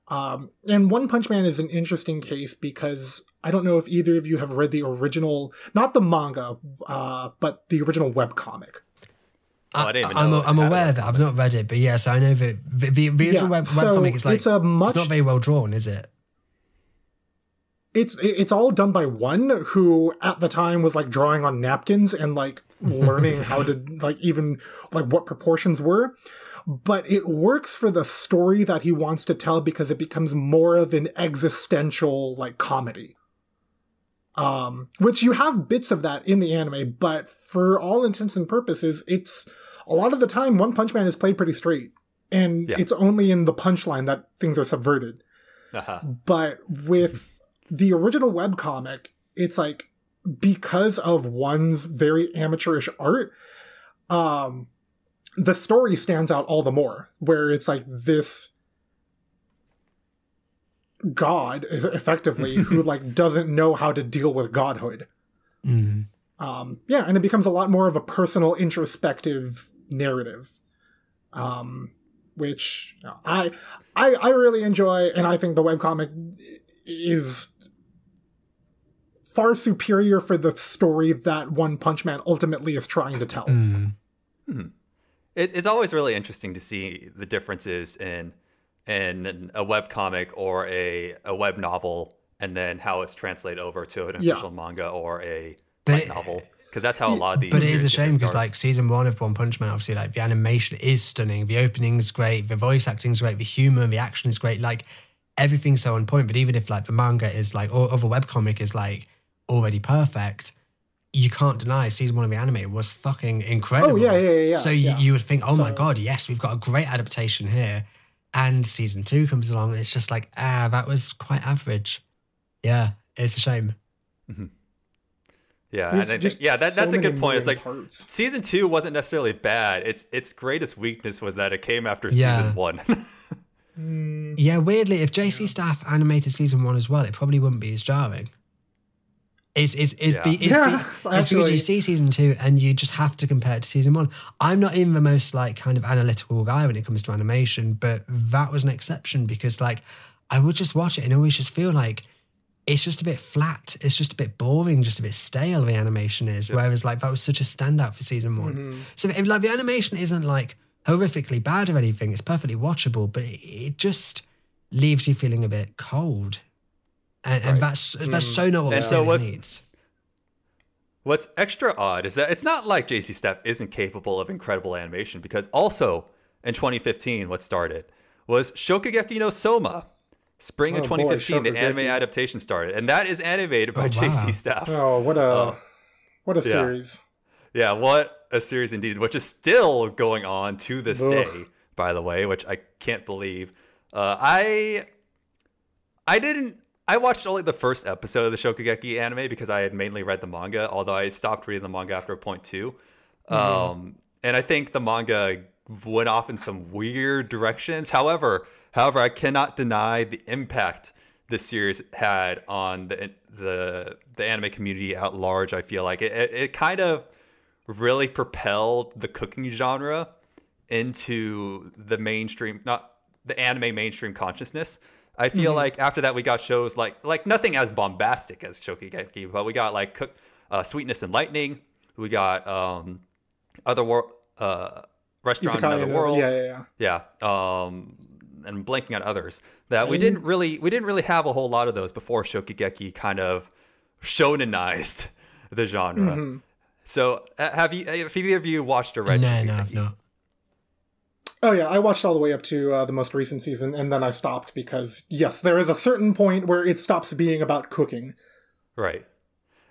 Um, and One Punch Man is an interesting case because I don't know if either of you have read the original, not the manga, uh, but the original webcomic. Oh, I didn't even I'm, know I'm it had a aware of it. I've not read it, but yes, I know that the, the, the original Yeah, web, so webcomic is like it's a much- it's not very well drawn, is it? It's it's all done by one who at the time was like drawing on napkins and like learning (laughs) how to like even like what proportions were. But it works for the story that he wants to tell because it becomes more of an existential like comedy. Um, which you have bits of that in the anime, but for all intents and purposes, it's a lot of the time One Punch Man is played pretty straight. and Yeah. it's only in the punchline that things are subverted. Uh-huh. But with the original webcomic, it's like because of one's very amateurish art, um, the story stands out all the more. Where it's like this god, effectively, who (laughs) like doesn't know how to deal with godhood. Mm. Um, yeah, and it becomes a lot more of a personal, introspective narrative, um, which you know, I, I I really enjoy, and I think the webcomic is far superior for the story that One Punch Man ultimately is trying to tell. Mm. It, it's always really interesting to see the differences in in a web comic or a, a web novel, and then how it's translated over to an Yeah. official manga or a But light it- novel. Because that's how a lot of these. But it is a shame because like season one of One Punch Man, obviously like the animation is stunning, the opening's great, the voice acting's great, the humor, the action is great, like everything's so on point. But even if like the manga is like or other webcomic is like already perfect, you can't deny season one of the anime was fucking incredible. Oh, yeah, yeah, yeah, yeah, So yeah. You, you would think, oh my god, yes, we've got a great adaptation here. And season two comes along and it's just like, ah, that was quite average. Yeah, it's a shame. yeah, and I think, yeah, that, so that's a good point. It's like parts. season two wasn't necessarily bad. Its its greatest weakness was that it came after Yeah. season one. (laughs) Yeah, weirdly, if JC Staff animated season one as well, it probably wouldn't be as jarring. It's it's it's, Yeah. be, it's, Yeah, be, it's because you see season two and you just have to compare it to season one. I'm not even the most like kind of analytical guy when it comes to animation, but that was an exception because like I would just watch it and always just feel like it's just a bit flat. It's just a bit boring, just a bit stale. The animation is, whereas like that was such a standout for season one. Mm-hmm. So if, like the animation isn't like horrifically bad or anything, it's perfectly watchable, but it, it just leaves you feeling a bit cold, and, and that's that's so not what And the so what's- needs. What's extra odd is that it's not like JC Staff isn't capable of incredible animation because also in 2015, what started was Shokugeki no Soma. Spring of Oh, boy, 2015, the anime adaptation started, and that is animated by Oh, wow. JC Staff. Oh, what a what a yeah. series! Yeah, what a series indeed, which is still going on to this Ugh. day, by the way, which I can't believe. Uh, I I didn't I watched only the first episode of the Shokugeki anime because I had mainly read the manga, although I stopped reading the manga after a point 2 Um, and I think the manga went off in some weird directions. However, however, I cannot deny the impact this series had on the the the anime community at large. I feel like it it, it kind of really propelled the cooking genre into the mainstream, not the anime mainstream consciousness. I feel like after that we got shows like like nothing as bombastic as Shokugeki, but we got like cook, uh, Sweetness and Lightning. We got um, other world uh, restaurant in Isekai another world. Yeah, yeah, yeah. Yeah. Um, and I'm blanking on others that we didn't really we didn't really have a whole lot of those before Shokugeki kind of shonenized (laughs) the genre. Mm-hmm. So uh, have you have either of you watched or read? No, no, Shokugeki? I've not. Oh yeah, I watched all the way up to uh, the most recent season, and then I stopped because yes, there is a certain point where it stops being about cooking. Right.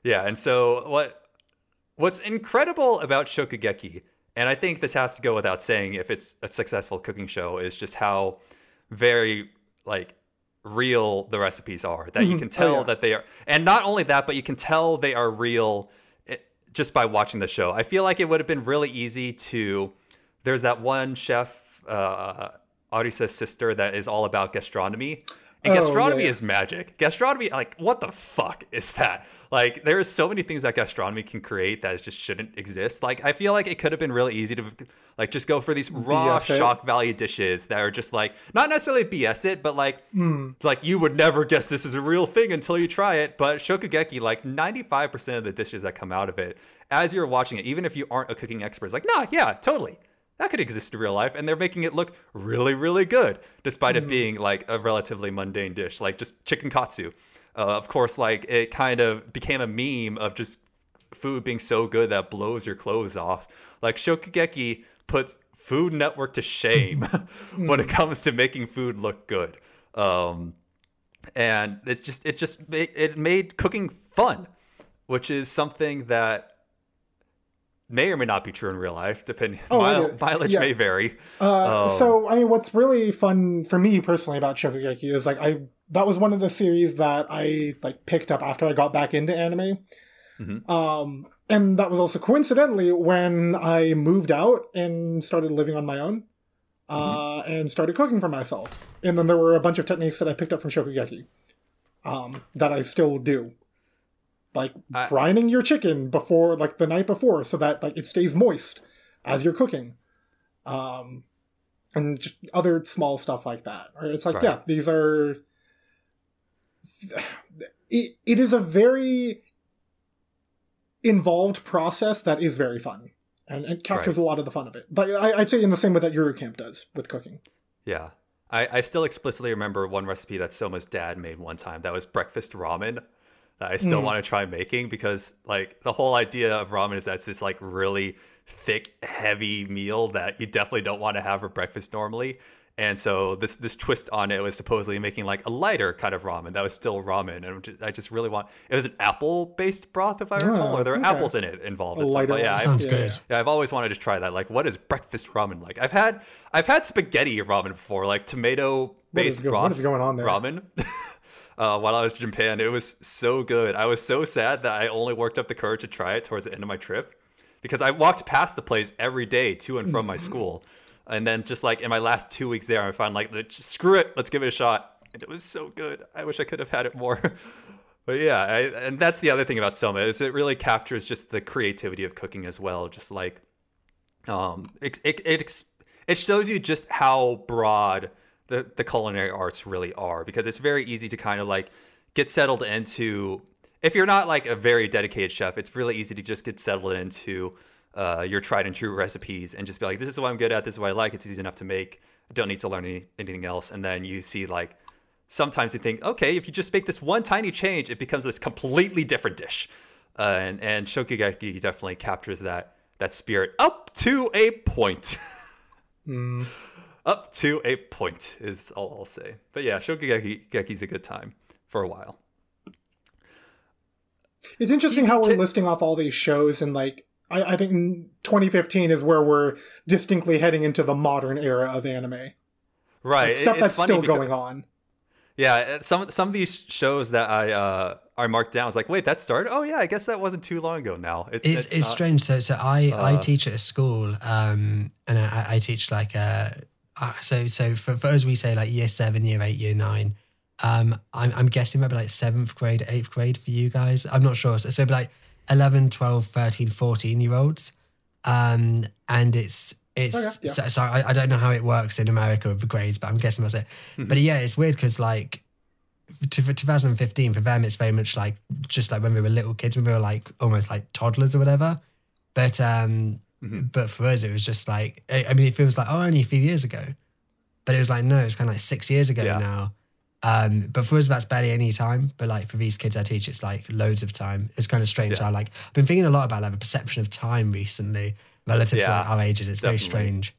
Yeah, and so what what's incredible about Shokugeki, and I think this has to go without saying if it's a successful cooking show, is just how very like real the recipes are. That you can tell yeah. that they are and not only that, but you can tell they are real eh, just by watching the show. I feel like it would have been really easy to there's that one chef uh Arisa's sister that is all about gastronomy. And Oh, gastronomy yeah. is magic. Gastronomy, like, what the fuck is that? Like, there is so many things that gastronomy can create that just shouldn't exist. Like, I feel like it could have been really easy to, like, just go for these raw BS it. shock value dishes that are just like not necessarily BS it, but like, Hmm. like you would never guess this is a real thing until you try it. But Shokugeki, like, ninety five percent of the dishes that come out of it, as you're watching it, even if you aren't a cooking expert, it's like, nah, yeah, totally that could exist in real life and they're making it look really really good despite it being like a relatively mundane dish like just chicken katsu. Uh, of course like it kind of became a meme of just food being so good that blows your clothes off. Like shokugeki puts food network to shame (laughs) (laughs) when it comes to making food look good. Um, and it's just it just it made cooking fun which is something that may or may not be true in real life, depending. Oh, mile, mileage Yeah. may vary. Uh, Um, so I mean, what's really fun for me personally about Shokugeki is like I that was one of the series that I like picked up after I got back into anime. Mhm. Um, and that was also coincidentally when I moved out and started living on my own, uh, and started cooking for myself. And then there were a bunch of techniques that I picked up from Shokugeki, um, that I still do. Like I- brining your chicken before, like the night before, so that like it stays moist as you're cooking. Um, and just other small stuff like that. Or it's like, Right. yeah, these are. It, it is a very involved process that is very fun and it captures a lot of the fun of it. But I, I'd say in the same way that Yuru Camp does with cooking. Yeah. I, I still explicitly remember one recipe that Soma's dad made one time. That was breakfast ramen that I still Mm. want to try making because like the whole idea of ramen is that it's this like really thick, heavy meal that you definitely don't want to have for breakfast normally. And so this this twist on it was supposedly making like a lighter kind of ramen that was still ramen, and I just really want. It was an apple based broth, if I recall, Oh, or there were okay. apples in it involved. A lighter yeah, one. I- Sounds good. yeah, I've always wanted to try that. Like, what is breakfast ramen like? I've had I've had spaghetti ramen before, like tomato based go- broth what is going on there? ramen. (laughs) uh, while I was in Japan, it was so good. I was so sad that I only worked up the courage to try it towards the end of my trip because I walked past the place every day to and from my school, and then just like in my last two weeks there, I found like screw it, let's give it a shot. And it was so good. I wish I could have had it more. (laughs) But yeah, I, and that's the other thing about Soma is it really captures just the creativity of cooking as well. Just like, um, it it it, it shows you just how broad the the culinary arts really are because it's very easy to kind of like get settled into. If you're not like a very dedicated chef, it's really easy to just get settled into uh, your tried and true recipes and just be like, this is what I'm good at. This is what I like. It's easy enough to make. I don't need to learn any, anything else. And then you see like sometimes you think, okay, if you just make this one tiny change, it becomes this completely different dish. Uh, and and Shokugeki definitely captures that that spirit up to a point. Mm. Up to a point is all I'll say. But yeah, Shokugeki Geki's a good time for a while. It's interesting how we're can- listing off all these shows and like I, I think 2015 is where we're distinctly heading into the modern era of anime. Right. Like, it- stuff it's that's still because- going on. Yeah, uh, some some of these shows that I uh, are marked down. I was like, wait, that started? Oh yeah, I guess that wasn't too long ago. Now it's It's it's, not- strange. So so I I uh, teach at a school, um, and I, I teach like uh, uh, so so for, for us we say like year seven, year eight, year nine. Um, I'm I'm guessing maybe like seventh grade, eighth grade for you guys. I'm not sure. So, so it'd be like 11, 12, 13, 14 year olds. Um, and it's it's Okay, yeah. so, so I, I don't know how it works in America with the grades, but I'm guessing that's it. Mm-hmm. But yeah, it's weird because like to, for 2015 for them it's very much like just like when we were little kids when we were like almost like toddlers or whatever but um Mhm. but for us it was just like I, I mean it feels like oh only a few years ago but it was like no it's kind of like six years ago Yeah. now um but for us that's barely any time but like for these kids I teach it's like loads of time it's kind of strange Yeah. how like I've been thinking a lot about like the perception of time recently relative to like our ages it's very strange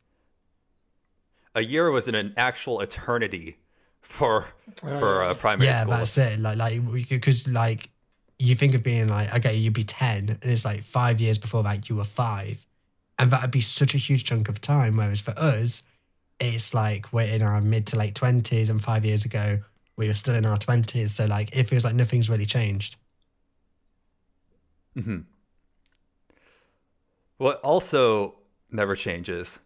a year was an, an actual eternity for Oh, for yeah. uh, primary yeah, school. that's it. Like, like because like you think of being like, okay, you'd be ten, and it's like five years before that you were five, and that would be such a huge chunk of time. Whereas for us, it's like we're in our mid to late twenties, and five years ago we were still in our twenties. So like it feels like nothing's really changed. hmm What also never changes.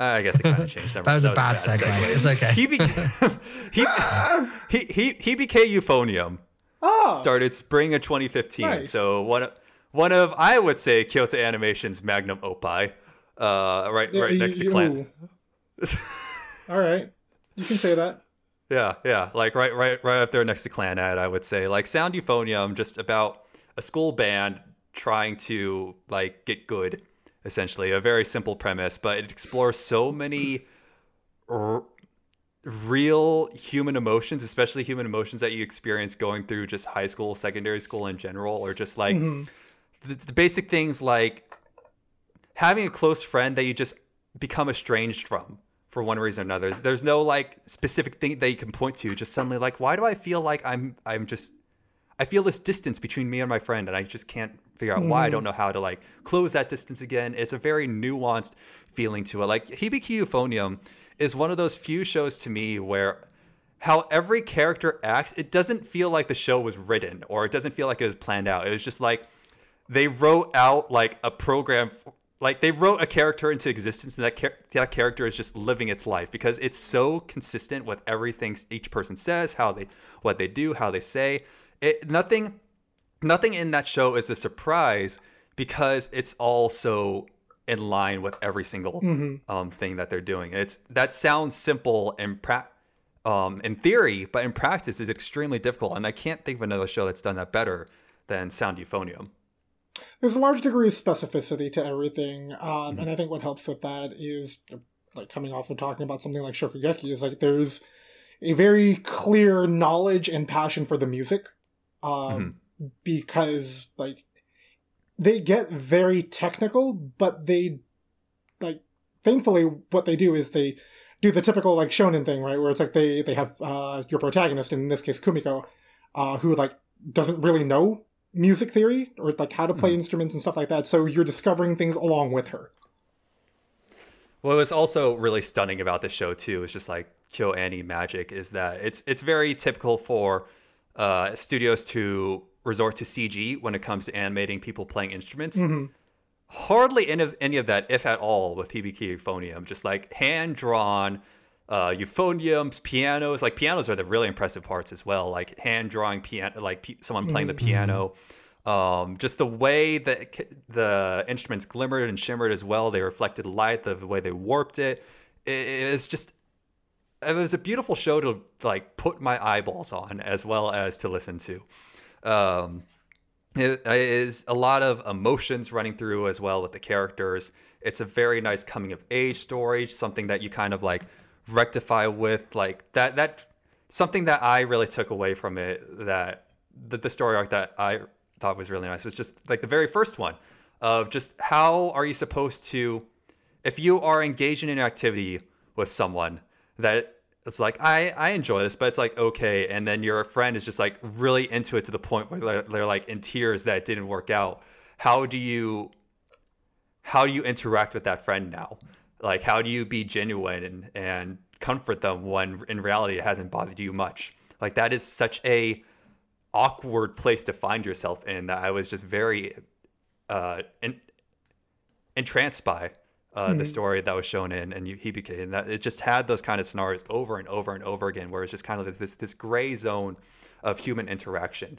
I guess it kind of changed. (laughs) Never, That was a bad segue. It's okay. He became (laughs) he, he he Hibike Euphonium. Oh. Started spring of 2015. Nice. So one of one of I would say Kyoto Animation's magnum opus. Uh, right right next to Clan. (laughs) All right, you can say that. Yeah, yeah, like right, right, right up there next to Clannad, I would say. Like Sound Euphonium, just about a school band trying to like get good, essentially. A very simple premise, but it explores so many r- real human emotions, especially human emotions that you experience going through just high school, secondary school in general, or just like the, the basic things like having a close friend that you just become estranged from for one reason or another. There's, no like specific thing that you can point to. Just suddenly like, why do I feel like I'm I'm just I feel this distance between me and my friend, and I just can't figure out why. I don't mm-hmm. know how to like close that distance again. It's a very nuanced feeling to it. Like Hibike Euphonium is one of those few shows to me where how every character acts, it doesn't feel like the show was written or it doesn't feel like it was planned out. It was just like they wrote out like a program like they wrote a character into existence and that char- that character is just living its life because it's so consistent with everything each person says, how they what they do, how they say. It nothing nothing in that show is a surprise because it's all so in line with every single um, thing that they're doing. It's that sounds simple and pra- um, in theory, but in practice is extremely difficult. And I can't think of another show that's done that better than Sound Euphonium. There's a large degree of specificity to everything, um, and I think what helps with that is like coming off of talking about something like Shokugeki is like there's a very clear knowledge and passion for the music, um, because like they get very technical, but they like thankfully what they do is they do the typical like shonen thing, right? Where it's like they they have uh, your protagonist, in this case Kumiko, uh, who like doesn't really know music theory or like how to play instruments and stuff like that. So you're discovering things along with her. What was also really stunning about this show too is just like KyoAni magic is that it's it's very typical for uh, studios to resort to CG when it comes to animating people playing instruments. Mm-hmm. Hardly any of, any of that, if at all, with Hibike Euphonium. Just like hand drawn uh, euphoniums, pianos. Like pianos are the really impressive parts as well. Like hand drawing piano, like pe- someone playing the piano. Um, just the way that c- the instruments glimmered and shimmered as well. They reflected light, the way they warped it. It is just it was a beautiful show to like put my eyeballs on as well as to listen to. Um, it is a lot of emotions running through as well with the characters. It's a very nice coming of age story, something that you kind of like rectify with like that that something that I really took away from it that the, the story arc that I thought was really nice was just like the very first one of just how are you supposed to if you are engaging in an activity with someone that it's like I I enjoy this, but it's like okay, and then your friend is just like really into it to the point where they're, they're like in tears that it didn't work out. How do you how do you interact with that friend now? Like how do you be genuine and and comfort them when in reality it hasn't bothered you much? Like that is such a awkward place to find yourself in that I was just very uh en- entranced by uh, the story that was shown in and Hibike, and that it just had those kind of scenarios over and over and over again, where it's just kind of this this gray zone of human interaction.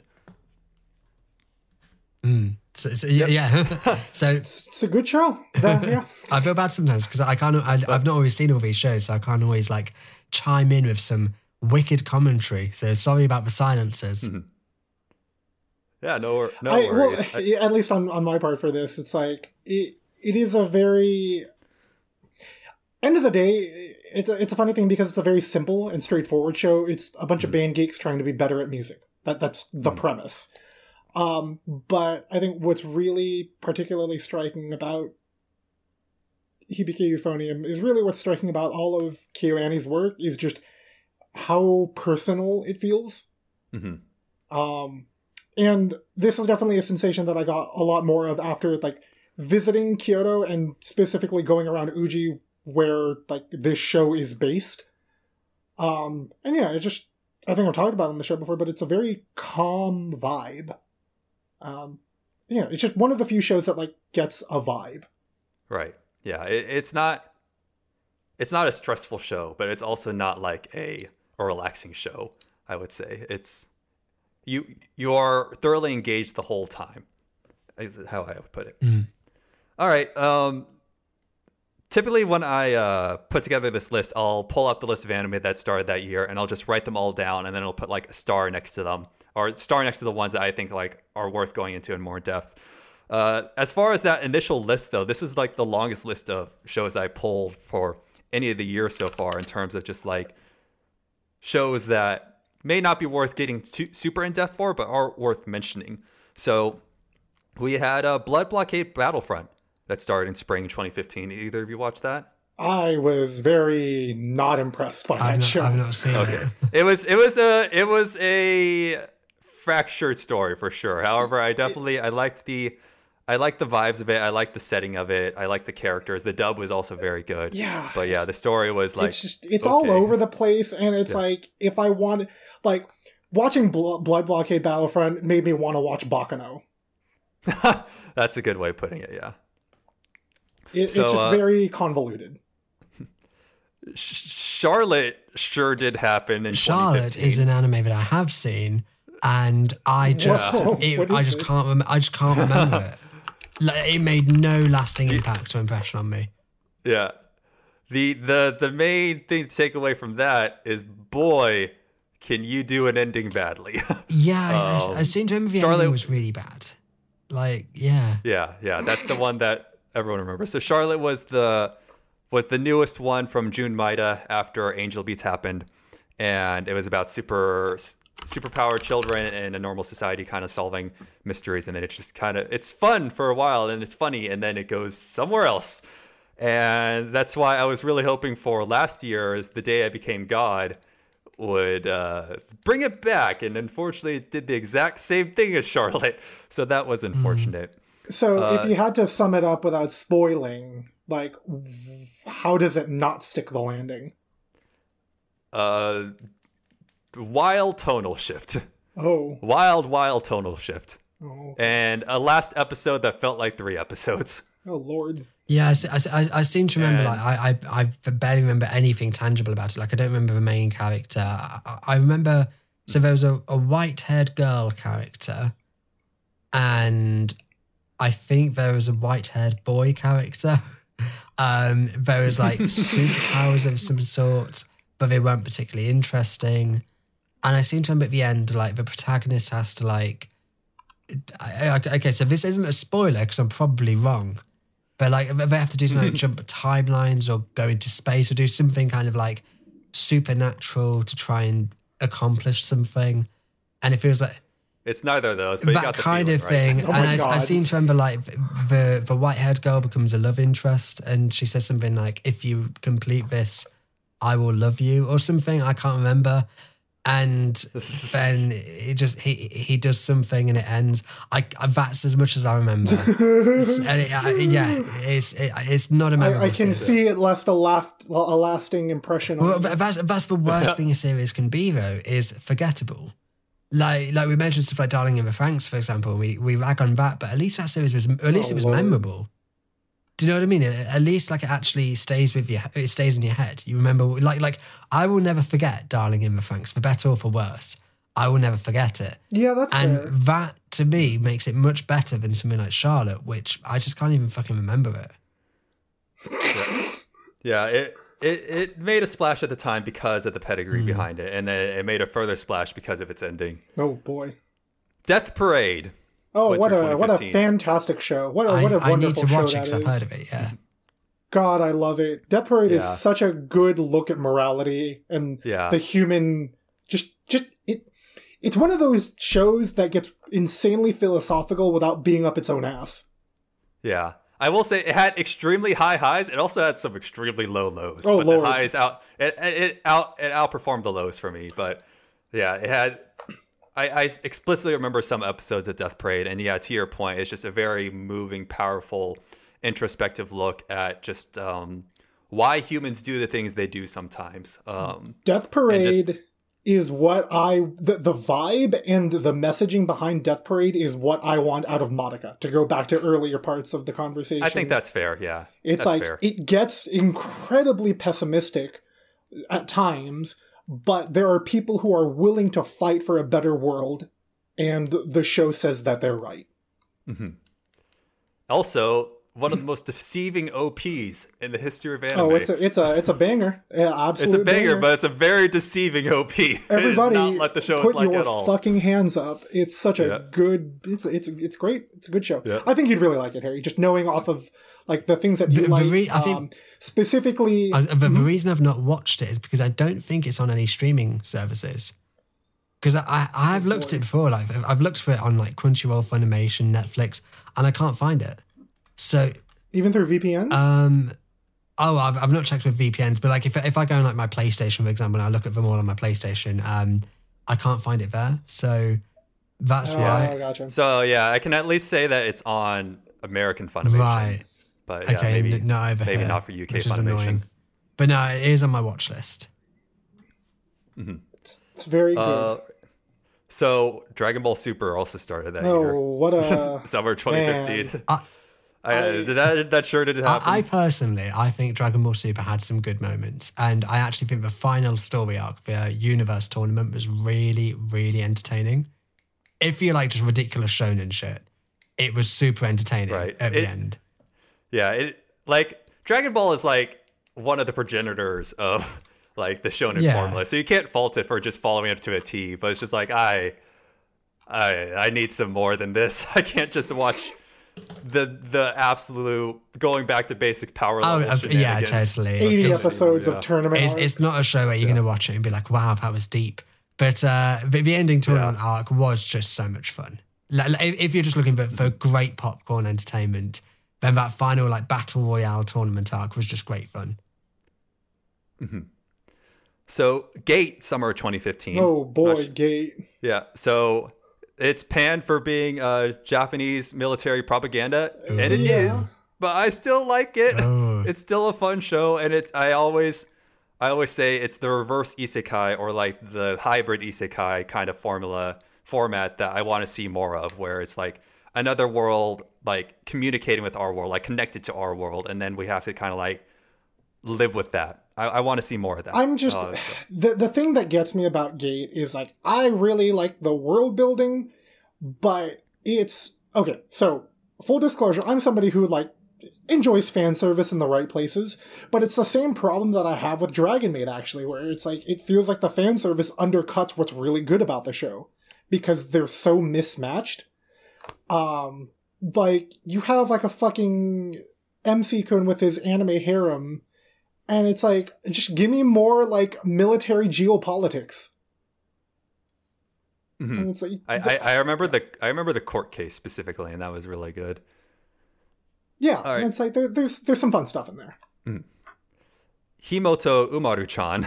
So, so yeah, yeah. (laughs) so It's a good show. That- yeah. (laughs) I feel bad sometimes because I can't. I, I've not always seen all these shows, so I can't always like chime in with some wicked commentary. So sorry about the silences. Mm-hmm. Yeah, no, no I, well, worries. (laughs) I- at least on, on my part for this, it's like it it is a very end of the day. It's a, it's a funny thing because it's a very simple and straightforward show. It's a bunch of mm-hmm. band geeks trying to be better at music. That that's the mm-hmm. premise. Um, but I think what's really particularly striking about Hibike Euphonium is really what's striking about all of KyoAni's work is just how personal it feels. Mhm. Um, and this is definitely a sensation that I got a lot more of after like visiting Kyoto and specifically going around Uji where like this show is based. Um, and yeah, it just I think I've talked about it on the show before, but it's a very calm vibe. Um, yeah, it's just one of the few shows that like gets a vibe. Right. Yeah. It, it's not. It's not a stressful show, but it's also not like a a relaxing show. I would say it's you you are thoroughly engaged the whole time. Is how I would put it. All right. Um, typically, when I uh, put together this list, I'll pull up the list of anime that started that year, and I'll just write them all down, and then I'll put like a star next to them, or star next to the ones that I think like are worth going into in more depth. Uh, as far as that initial list, though, this was like the longest list of shows I pulled for any of the year so far in terms of just like shows that may not be worth getting too, super in depth for, but are worth mentioning. So we had a Blood Blockade Battlefront that started in spring 2015. Either of you watched that? I was very not impressed by I've, that not, show. I've not seen Okay. it. it was it was a it was a fractured story for sure. However, I definitely I liked the I like the vibes of it. I like the setting of it. I like the characters. The dub was also very good. Yeah. But yeah, the story was like it's just it's all over the place, and it's like if I want like watching Blood Blockade Battlefront made me want to watch Baccano. (laughs) That's a good way of putting it. Yeah. It, it's So, just uh, very convoluted. Charlotte sure did happen in Charlotte is an anime that I have seen, and I just it, I just this? can't rem- I just can't remember it. (laughs) Like, it made no lasting impact or impression on me. Yeah. The the the main thing to take away from that is boy, can you do an ending badly? (laughs) Yeah, I- I, I Um, seem to remember the Charlotte- ending was really bad. Like, yeah, yeah, yeah, that's the one that everyone remembers. So Charlotte was the was the newest one from Jun Maeda after Angel Beats happened, and it was about super superpowered children in a normal society kind of solving mysteries, and then it's just kind of it's fun for a while and it's funny, and then it goes somewhere else. And that's why I was really hoping for last year is The Day I Became God would uh, bring it back. And unfortunately, it did the exact same thing as Charlotte. (laughs) So that was unfortunate. So uh, if you had to sum it up without spoiling, like how does it not stick the landing? Uh, wild tonal shift. Oh, Wild, wild tonal shift. oh, And a last episode that felt like three episodes. oh Lord! yeah. I, I, I, I seem to remember And- like I, I I barely remember anything tangible about it. Like I don't remember the main character. I, I- I remember so there was a, a white haired girl character, and I think there was a white haired boy character. (laughs) Um, there was like (laughs) superpowers of some sort, but they weren't particularly interesting. And I seem to remember at the end, like the protagonist has to like. I, I- okay, so this isn't a spoiler because I'm probably wrong, but like they have to do something like (laughs) jump timelines or go into space or do something kind of like supernatural to try and accomplish something. And it feels like It's neither of those, but you that got the kind feeling, of right? thing. (laughs) Oh and I, I seem to remember like the the white haired girl becomes a love interest, and she says something like, "If you complete this, I will love you," or something. I can't remember. And then it just he he does something and it ends. I, I that's as much as I remember. (laughs) It's- and it, I, yeah, it's it, it's not a memorable I, I can series. see it left a laugh a lasting impression. Well, on that's that's the worst thing a series can be though is forgettable. Like like we mentioned stuff like Darling in the Franxx, for example. We we rag on that, but at least that series was at least Oh, it was oh, Lord. memorable. Do you know what I mean? At at least like it actually stays with you. It stays in your head. You remember like like I will never forget Darling in the Franxx, for better or for worse. I will never forget it. yeah, that's And fair. that to me makes it much better than something like Charlotte, which I just can't even fucking remember it. Yeah, it, it it made a splash at the time because of the pedigree hmm. behind it, and then it made a further splash because of its ending. Oh boy. Death Parade. Oh, what Winter a what a fantastic show! What a I, what a I need wonderful to watch it because I've heard of it. Yeah. God, I love it. Death Parade Yeah. is such a good look at morality and Yeah. the human. Just, just it. It's one of those shows that gets insanely philosophical without being up its own ass. Yeah. I will say it had extremely high highs. It also had some extremely low lows. Oh, but Lord. the highs out it, it it out it outperformed the lows for me. But yeah, it had I, I explicitly remember some episodes of Death Parade, and yeah, to your point, it's just a very moving, powerful, introspective look at just um, why humans do the things they do sometimes. Um, Death Parade just- is what I the, the vibe and the messaging behind Death Parade is what I want out of Monica. To go back to earlier parts of the conversation, I think that's fair. Yeah, It's like fair. it gets incredibly pessimistic at times, but there are people who are willing to fight for a better world, and the show says that they're right. Mm-hmm. also, one of the most deceiving OPs in the history of anime. Oh, it's a it's a it's a banger. Yeah, It's a banger, but it's a very deceiving OP. everybody (laughs) it is not what the show put is like your at all. fucking hands up. It's such a Yeah. good. It's it's it's great. It's a good show. Yeah. I think you'd really like it, Harry. Just knowing off of like the things that you The- the like. re- I think- um, specifically, I- the, the reason I've not watched it is because I don't think it's on any streaming services. Because I, I I've looked it before, like I've- I've looked for it on like Crunchyroll, Funimation, Netflix, and I can't find it. So even through VPN. um, oh, I've, I've not checked with VPNs, but like if if I go on like my PlayStation, for example, and I look at them all on my PlayStation, um, I can't find it there. So that's oh, why. gotcha. So yeah, I can at least say that it's on American Funimation. Right. But yeah, Okay, maybe n- not over maybe here, not for UK which is Funimation. annoying. But no, it is on my watch list. It's very good. Uh, so Dragon Ball Super also started that oh, year. what a (laughs) Summer 2015. I- I, I- uh, that that sure didn't happen. I, I personally, I think Dragon Ball Super had some good moments, and I actually think the final story arc, the Universe tournament, was really, really entertaining. If you like just ridiculous shonen shit, it was super entertaining Right. at the end. Yeah, it like Dragon Ball is like one of the progenitors of like the shonen Yeah. formula. So you can't fault it for just following it to a T, but it's just like I I I need some more than this. (laughs) I can't just watch the the absolute going back to basic power Oh, level. uh, yeah, totally. 80 It's, episodes yeah. of tournament. it's, it's not a show where you're going to watch it and be like, wow, that was deep. But uh, the, the ending tournament arc was just so much fun. Like, like, if if you're just looking for, for great popcorn entertainment, then that final like battle royale tournament arc was just great fun. Hmm. So Gate Summer 2015. oh boy, Not Gate. Yeah. So it's panned for being uh, Japanese military propaganda, and it is. Yeah. But I still like it. Oh. It's still a fun show, and it's. I always, I always say it's the reverse isekai or like the hybrid isekai kind of formula format that I want to see more of, where it's like another world, like communicating with our world, like connected to our world, and then we have to kind of like live with that. I, I want to see more of that. I'm just Uh, so- (sighs) the the thing that gets me about Gate is like I really like the world building, but it's okay. So full disclosure, I'm somebody who like enjoys fan service in the right places, but it's the same problem that I have with Dragon Maid actually, where it's like it feels like the fan service undercuts what's really good about the show because they're so mismatched. Um, like you have like a fucking MC Kun with his anime harem and it's like just give me more like military geopolitics Mhm. and it's like I, I, I remember the I remember the court case specifically, and that was really good. yeah right. and it's like there, there's there's some fun stuff in there Himouto Umaru-chan.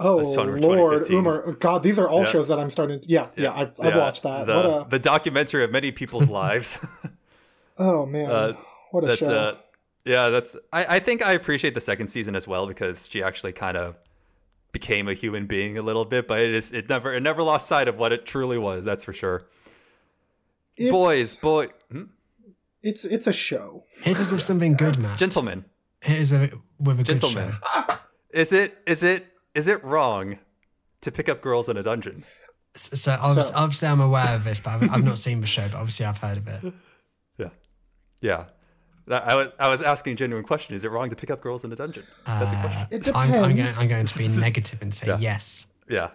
oh lord 2015. umar god these are all Yeah. shows that i'm starting to yeah yeah, I've, I've Yeah, watched that The, what a the documentary of many people's lives. (laughs) oh man uh, what a show uh, yeah. That's I, I think I appreciate the second season as well because she actually kind of became a human being a little bit, but it is it never it never lost sight of what it truly was. That's for sure. It's- Boys, boy, hmm? it's it's a show Hit us with something good, man. gentlemen, Hit us with, with a good show. (laughs) Is it is it is it wrong to pick up girls in a dungeon? S- So obviously, obviously I'm aware of this, but I've, I've not seen the show. But obviously, I've heard of it. (laughs) Yeah, yeah. That- I was I was asking a genuine question. Is it wrong to pick up girls in a dungeon? That's a question. it I'm, I'm, going, depends I'm going to be negative and say (laughs) yes. Yeah.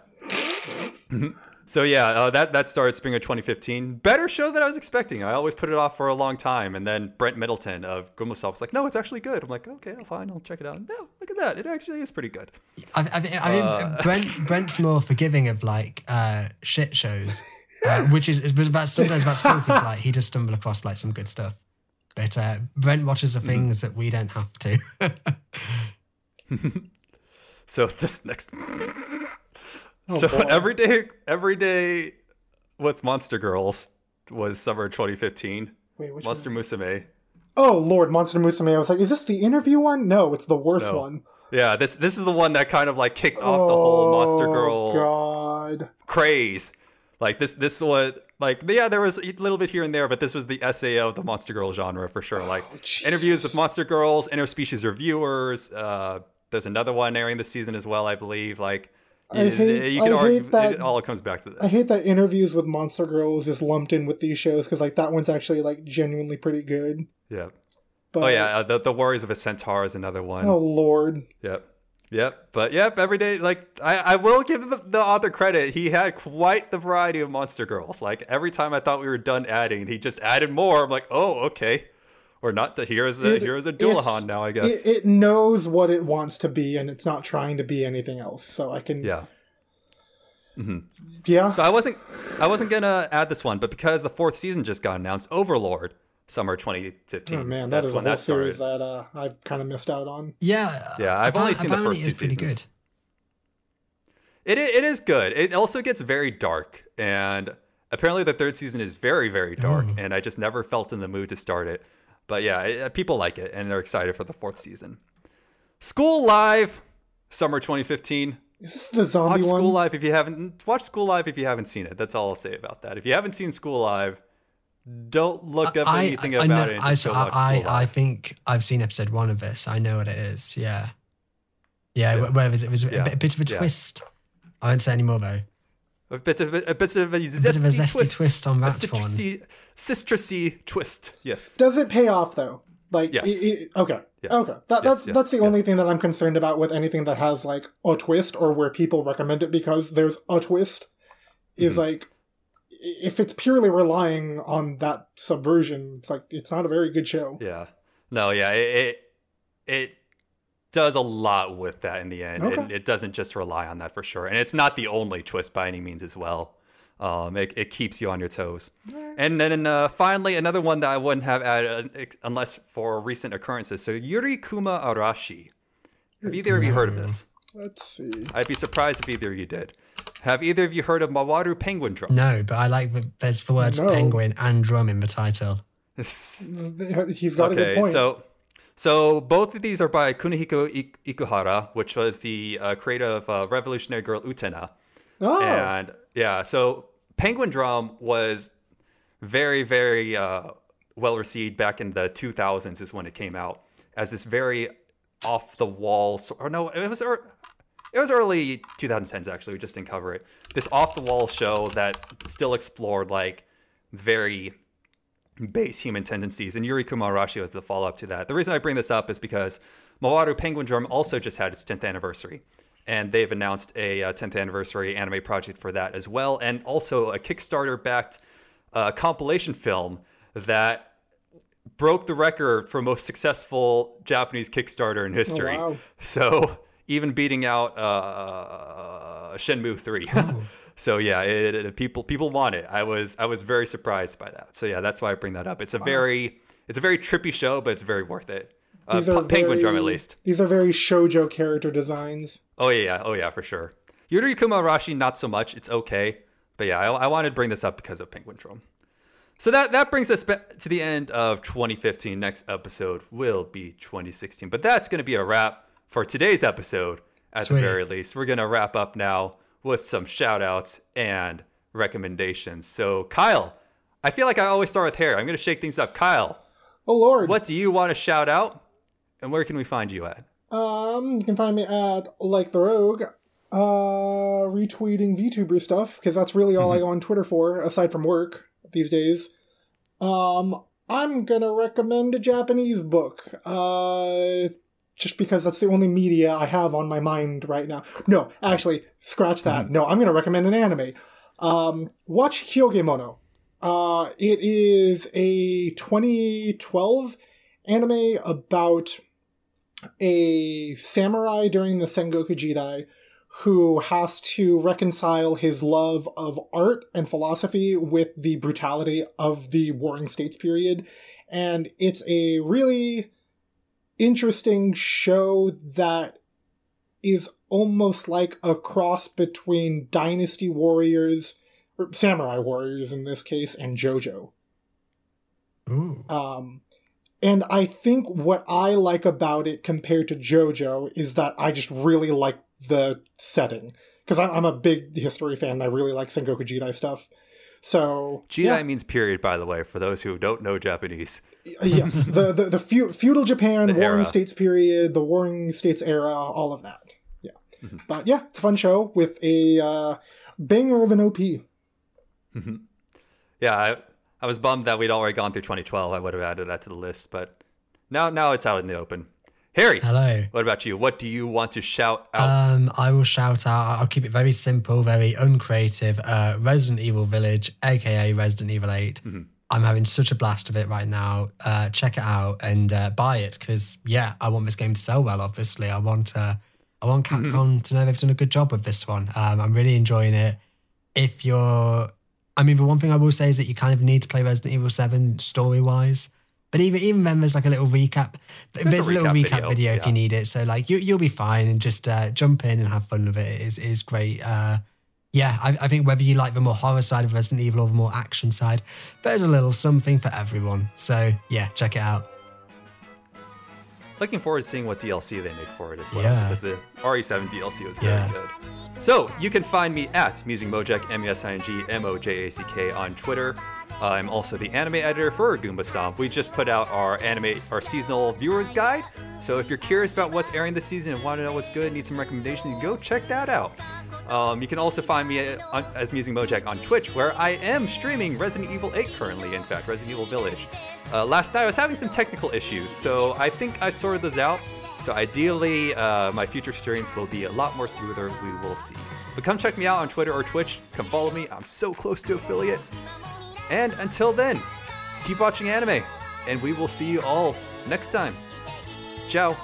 (laughs) So yeah, uh, that that started spring of 2015. Better show than I was expecting. I always put it off for a long time, and then Brent Middleton of Goomba Stomp was like, "No, it's actually good." I'm like, "Okay, fine, I'll check it out." No, look at that. It actually is pretty good. I, I, think- I think Brent Brent's more forgiving of like uh, shit shows, uh, which is, is but that's sometimes that's cool because (laughs) like he just stumble across like some good stuff. But uh, Brent watches the things that we don't have to. (laughs) (laughs) So this next. Oh, so boy. every day, every day with Monster Girls was summer 2015. wait which Monster one? Musume. oh lord monster musume i was like is this the interview one no it's the worst No. one. Yeah, this this is the one that kind of like kicked off the whole Monster Oh, Girl god craze. Like this, this was like yeah, there was a little bit here and there, but this was the SAO of the Monster Girl genre for sure. Like Oh, interviews with Monster Girls, interspecies reviewers. Uh, there's another one airing this season as well, I believe. Like I you, hate- you can I argue hate that- it all comes back to this. I hate that interviews with Monster Girls is lumped in with these shows because like that one's actually like genuinely pretty good. yeah. But Oh yeah, uh, the the Worries of a Centaur is another one. oh lord, Yep. Yep. But yep, every day like I, I will give the, the author credit. He had quite the variety of monster girls. Like every time I thought we were done adding, he just added more. I'm like, oh, okay. Or not to here's a It- here's a Dullahan now, I guess. It, it knows what it wants to be and it's not trying to be anything else. So I can yeah. Mm-hmm. yeah. So I wasn't I wasn't gonna add this one, but because the fourth season just got announced, Overlord, summer 2015. oh man, that that's is a when whole that series that uh, I've kind of missed out on. yeah, Yeah, I've only seen the first it's two pretty seasons. good. It it is good. It also gets very dark, and apparently the third season is very very dark, Ooh. and I just never felt in the mood to start it. but yeah, it, people like it and they're excited for the fourth season. School Live, summer 2015. Is this the zombie Watch one? School Live if you haven't watch School Live if you haven't seen it. That's all I'll say about that. If you haven't seen School Live, don't look up I, anything I, about know- it. I, Just go I, I, I think I've seen episode one of this. I know what it is. Yeah. Yeah, Yeah. where was it? It was Yeah. a, bit, a bit of a Yeah. twist. I won't say any more though. a bit of a, a bit of a zesty, bit of a zesty twist, twist on a that one. citrusy, citrusy twist. Yes. Does it pay off though? Like, Yes. i- i- okay, Yes. okay. That, Yes, that's yes, that's the yes. only thing that I'm concerned about with anything that has like a twist or where people recommend it because there's a twist. Is Mm-hmm. like, i- if it's purely relying on that subversion, it's like it's not a very good show. Yeah. No. Yeah. It it, it does a lot with that in the end. Okay. and it doesn't just rely on that for sure. And it's not the only twist by any means as well. Um, it, it keeps you on your toes. And then uh, finally, another one that I wouldn't have added uh, unless for recent occurrences. So Yuri Kuma Arashi. Have either of you heard of this? Let's see. I'd be surprised if either of you did. Have either of you heard of Mawaru Penguin Drum? No, but I like the, there's the words No. penguin and drum in the title. He's (laughs) got a good okay, point. so so both of these are by Kunihiko Ik- Ikuhara, which was the uh, creator of uh, Revolutionary Girl Utena. oh, And yeah, so Penguin Drum was very, very uh, well received back in the 2000s, is when it came out as this very off the wall. Or no, it was ear- it was early 2010s actually. We just didn't cover it. This off the wall show that still explored like very base human tendencies, and Yuri Kuma Arashi was the follow up to that. The reason I bring this up is because Mawaru Penguin Drum also just had its 10th anniversary, and they've announced a uh, 10th anniversary anime project for that as well, and also a Kickstarter backed uh, compilation film that broke the record for most successful Japanese Kickstarter in history. wow. So even beating out uh, Shenmue 3. (laughs) so yeah, it, it- people people want it. I was I was very surprised by that. So yeah, that's why I bring that up. It's a very it's a very trippy show, but it's very worth it. Uh, Pe- Penguin Drum at very- least. These are very shojo character designs. Oh yeah, yeah, oh yeah, for sure. Yuri Kuma Arashi, not so much. It's okay, but yeah, I, I wanted to bring this up because of Penguin Drum. So that that brings us to the end of 2015. Next episode will be 2016, but that's going to be a wrap for today's episode. At Sweet. the very least, we're going to wrap up now with some shout outs and recommendations. So Kyle, I feel like I always start with hair. I'm going to shake things up. Kyle, Oh lord. what do you want to shout out, and where can we find you at? Um, you can find me at like the rogue, uh, retweeting VTuber stuff because that's really all I go on Twitter for, aside from work these days. Um, I'm gonna recommend a Japanese book. Uh, just because that's the only media I have on my mind right now. No, actually, scratch that. No, I'm gonna recommend an anime. Um, watch Hyouge Mono. Uh, it is a 2012 anime about a samurai during the Sengoku Jidai who has to reconcile his love of art and philosophy with the brutality of the Warring States period. And it's a really interesting show that is almost like a cross between Dynasty Warriors, or Samurai Warriors in this case, and JoJo. Ooh. Um, and I think what I like about it compared to JoJo is that I just really like the setting because I'm, I'm a big history fan. And I really like Sengoku Jidai stuff. So Jidai yeah, means period, by the way, for those who don't know Japanese. yes, (laughs) the the, the feu- feudal Japan, The Warring era. States period, the Warring States era, all of that. Yeah, Mm-hmm. but yeah, it's a fun show with a uh, banger of an OP. Yeah, I, I was bummed that we'd already gone through 2012. I would have added that to the list, but now now it's out in the open. Harry, Hello. what about you? What do you want to shout out? Um, I will shout out. I'll keep it very simple, very uncreative. Uh, Resident Evil Village, aka Resident Evil 8. I'm having such a blast of it right now. Uh, check it out and uh, buy it because yeah, I want this game to sell well. Obviously, I want uh, I want Capcom to know they've done a good job with this one. Um, I'm really enjoying it. If you're, I mean, the one thing I will say is that you kind of need to play Resident Evil 7 story wise. But even even then, there's like a little recap. There's, a a, little recap video, video, if yeah. you need it. So like you you'll be fine and just uh, jump in and have fun with it. It is is great. Uh, yeah, I, I think whether you like the more horror side of Resident Evil or the more action side, there's a little something for everyone. So yeah, check it out. looking forward to seeing what DLC they make for it as well. Yeah. The RE7 DLC was Yeah. very good. So you can find me at Musing Mojack, M U S I N G M O J A C K on Twitter. I'm also the anime editor for Goomba Stomp. We just put out our anime, our seasonal viewers guide. So if you're curious about what's airing this season and want to know what's good, need some recommendations, go check that out. Um, you can also find me uh, as Musing Mojack on Twitch, where I am streaming Resident Evil 8 currently, in fact, Resident Evil Village. Uh, last night I was having some technical issues, so I think I sorted those out. So ideally, uh, my future streams will be a lot more smoother. We will see. But come check me out on Twitter or Twitch. Come follow me. I'm so close to affiliate. And until then, keep watching anime, and we will see you all next time. Ciao.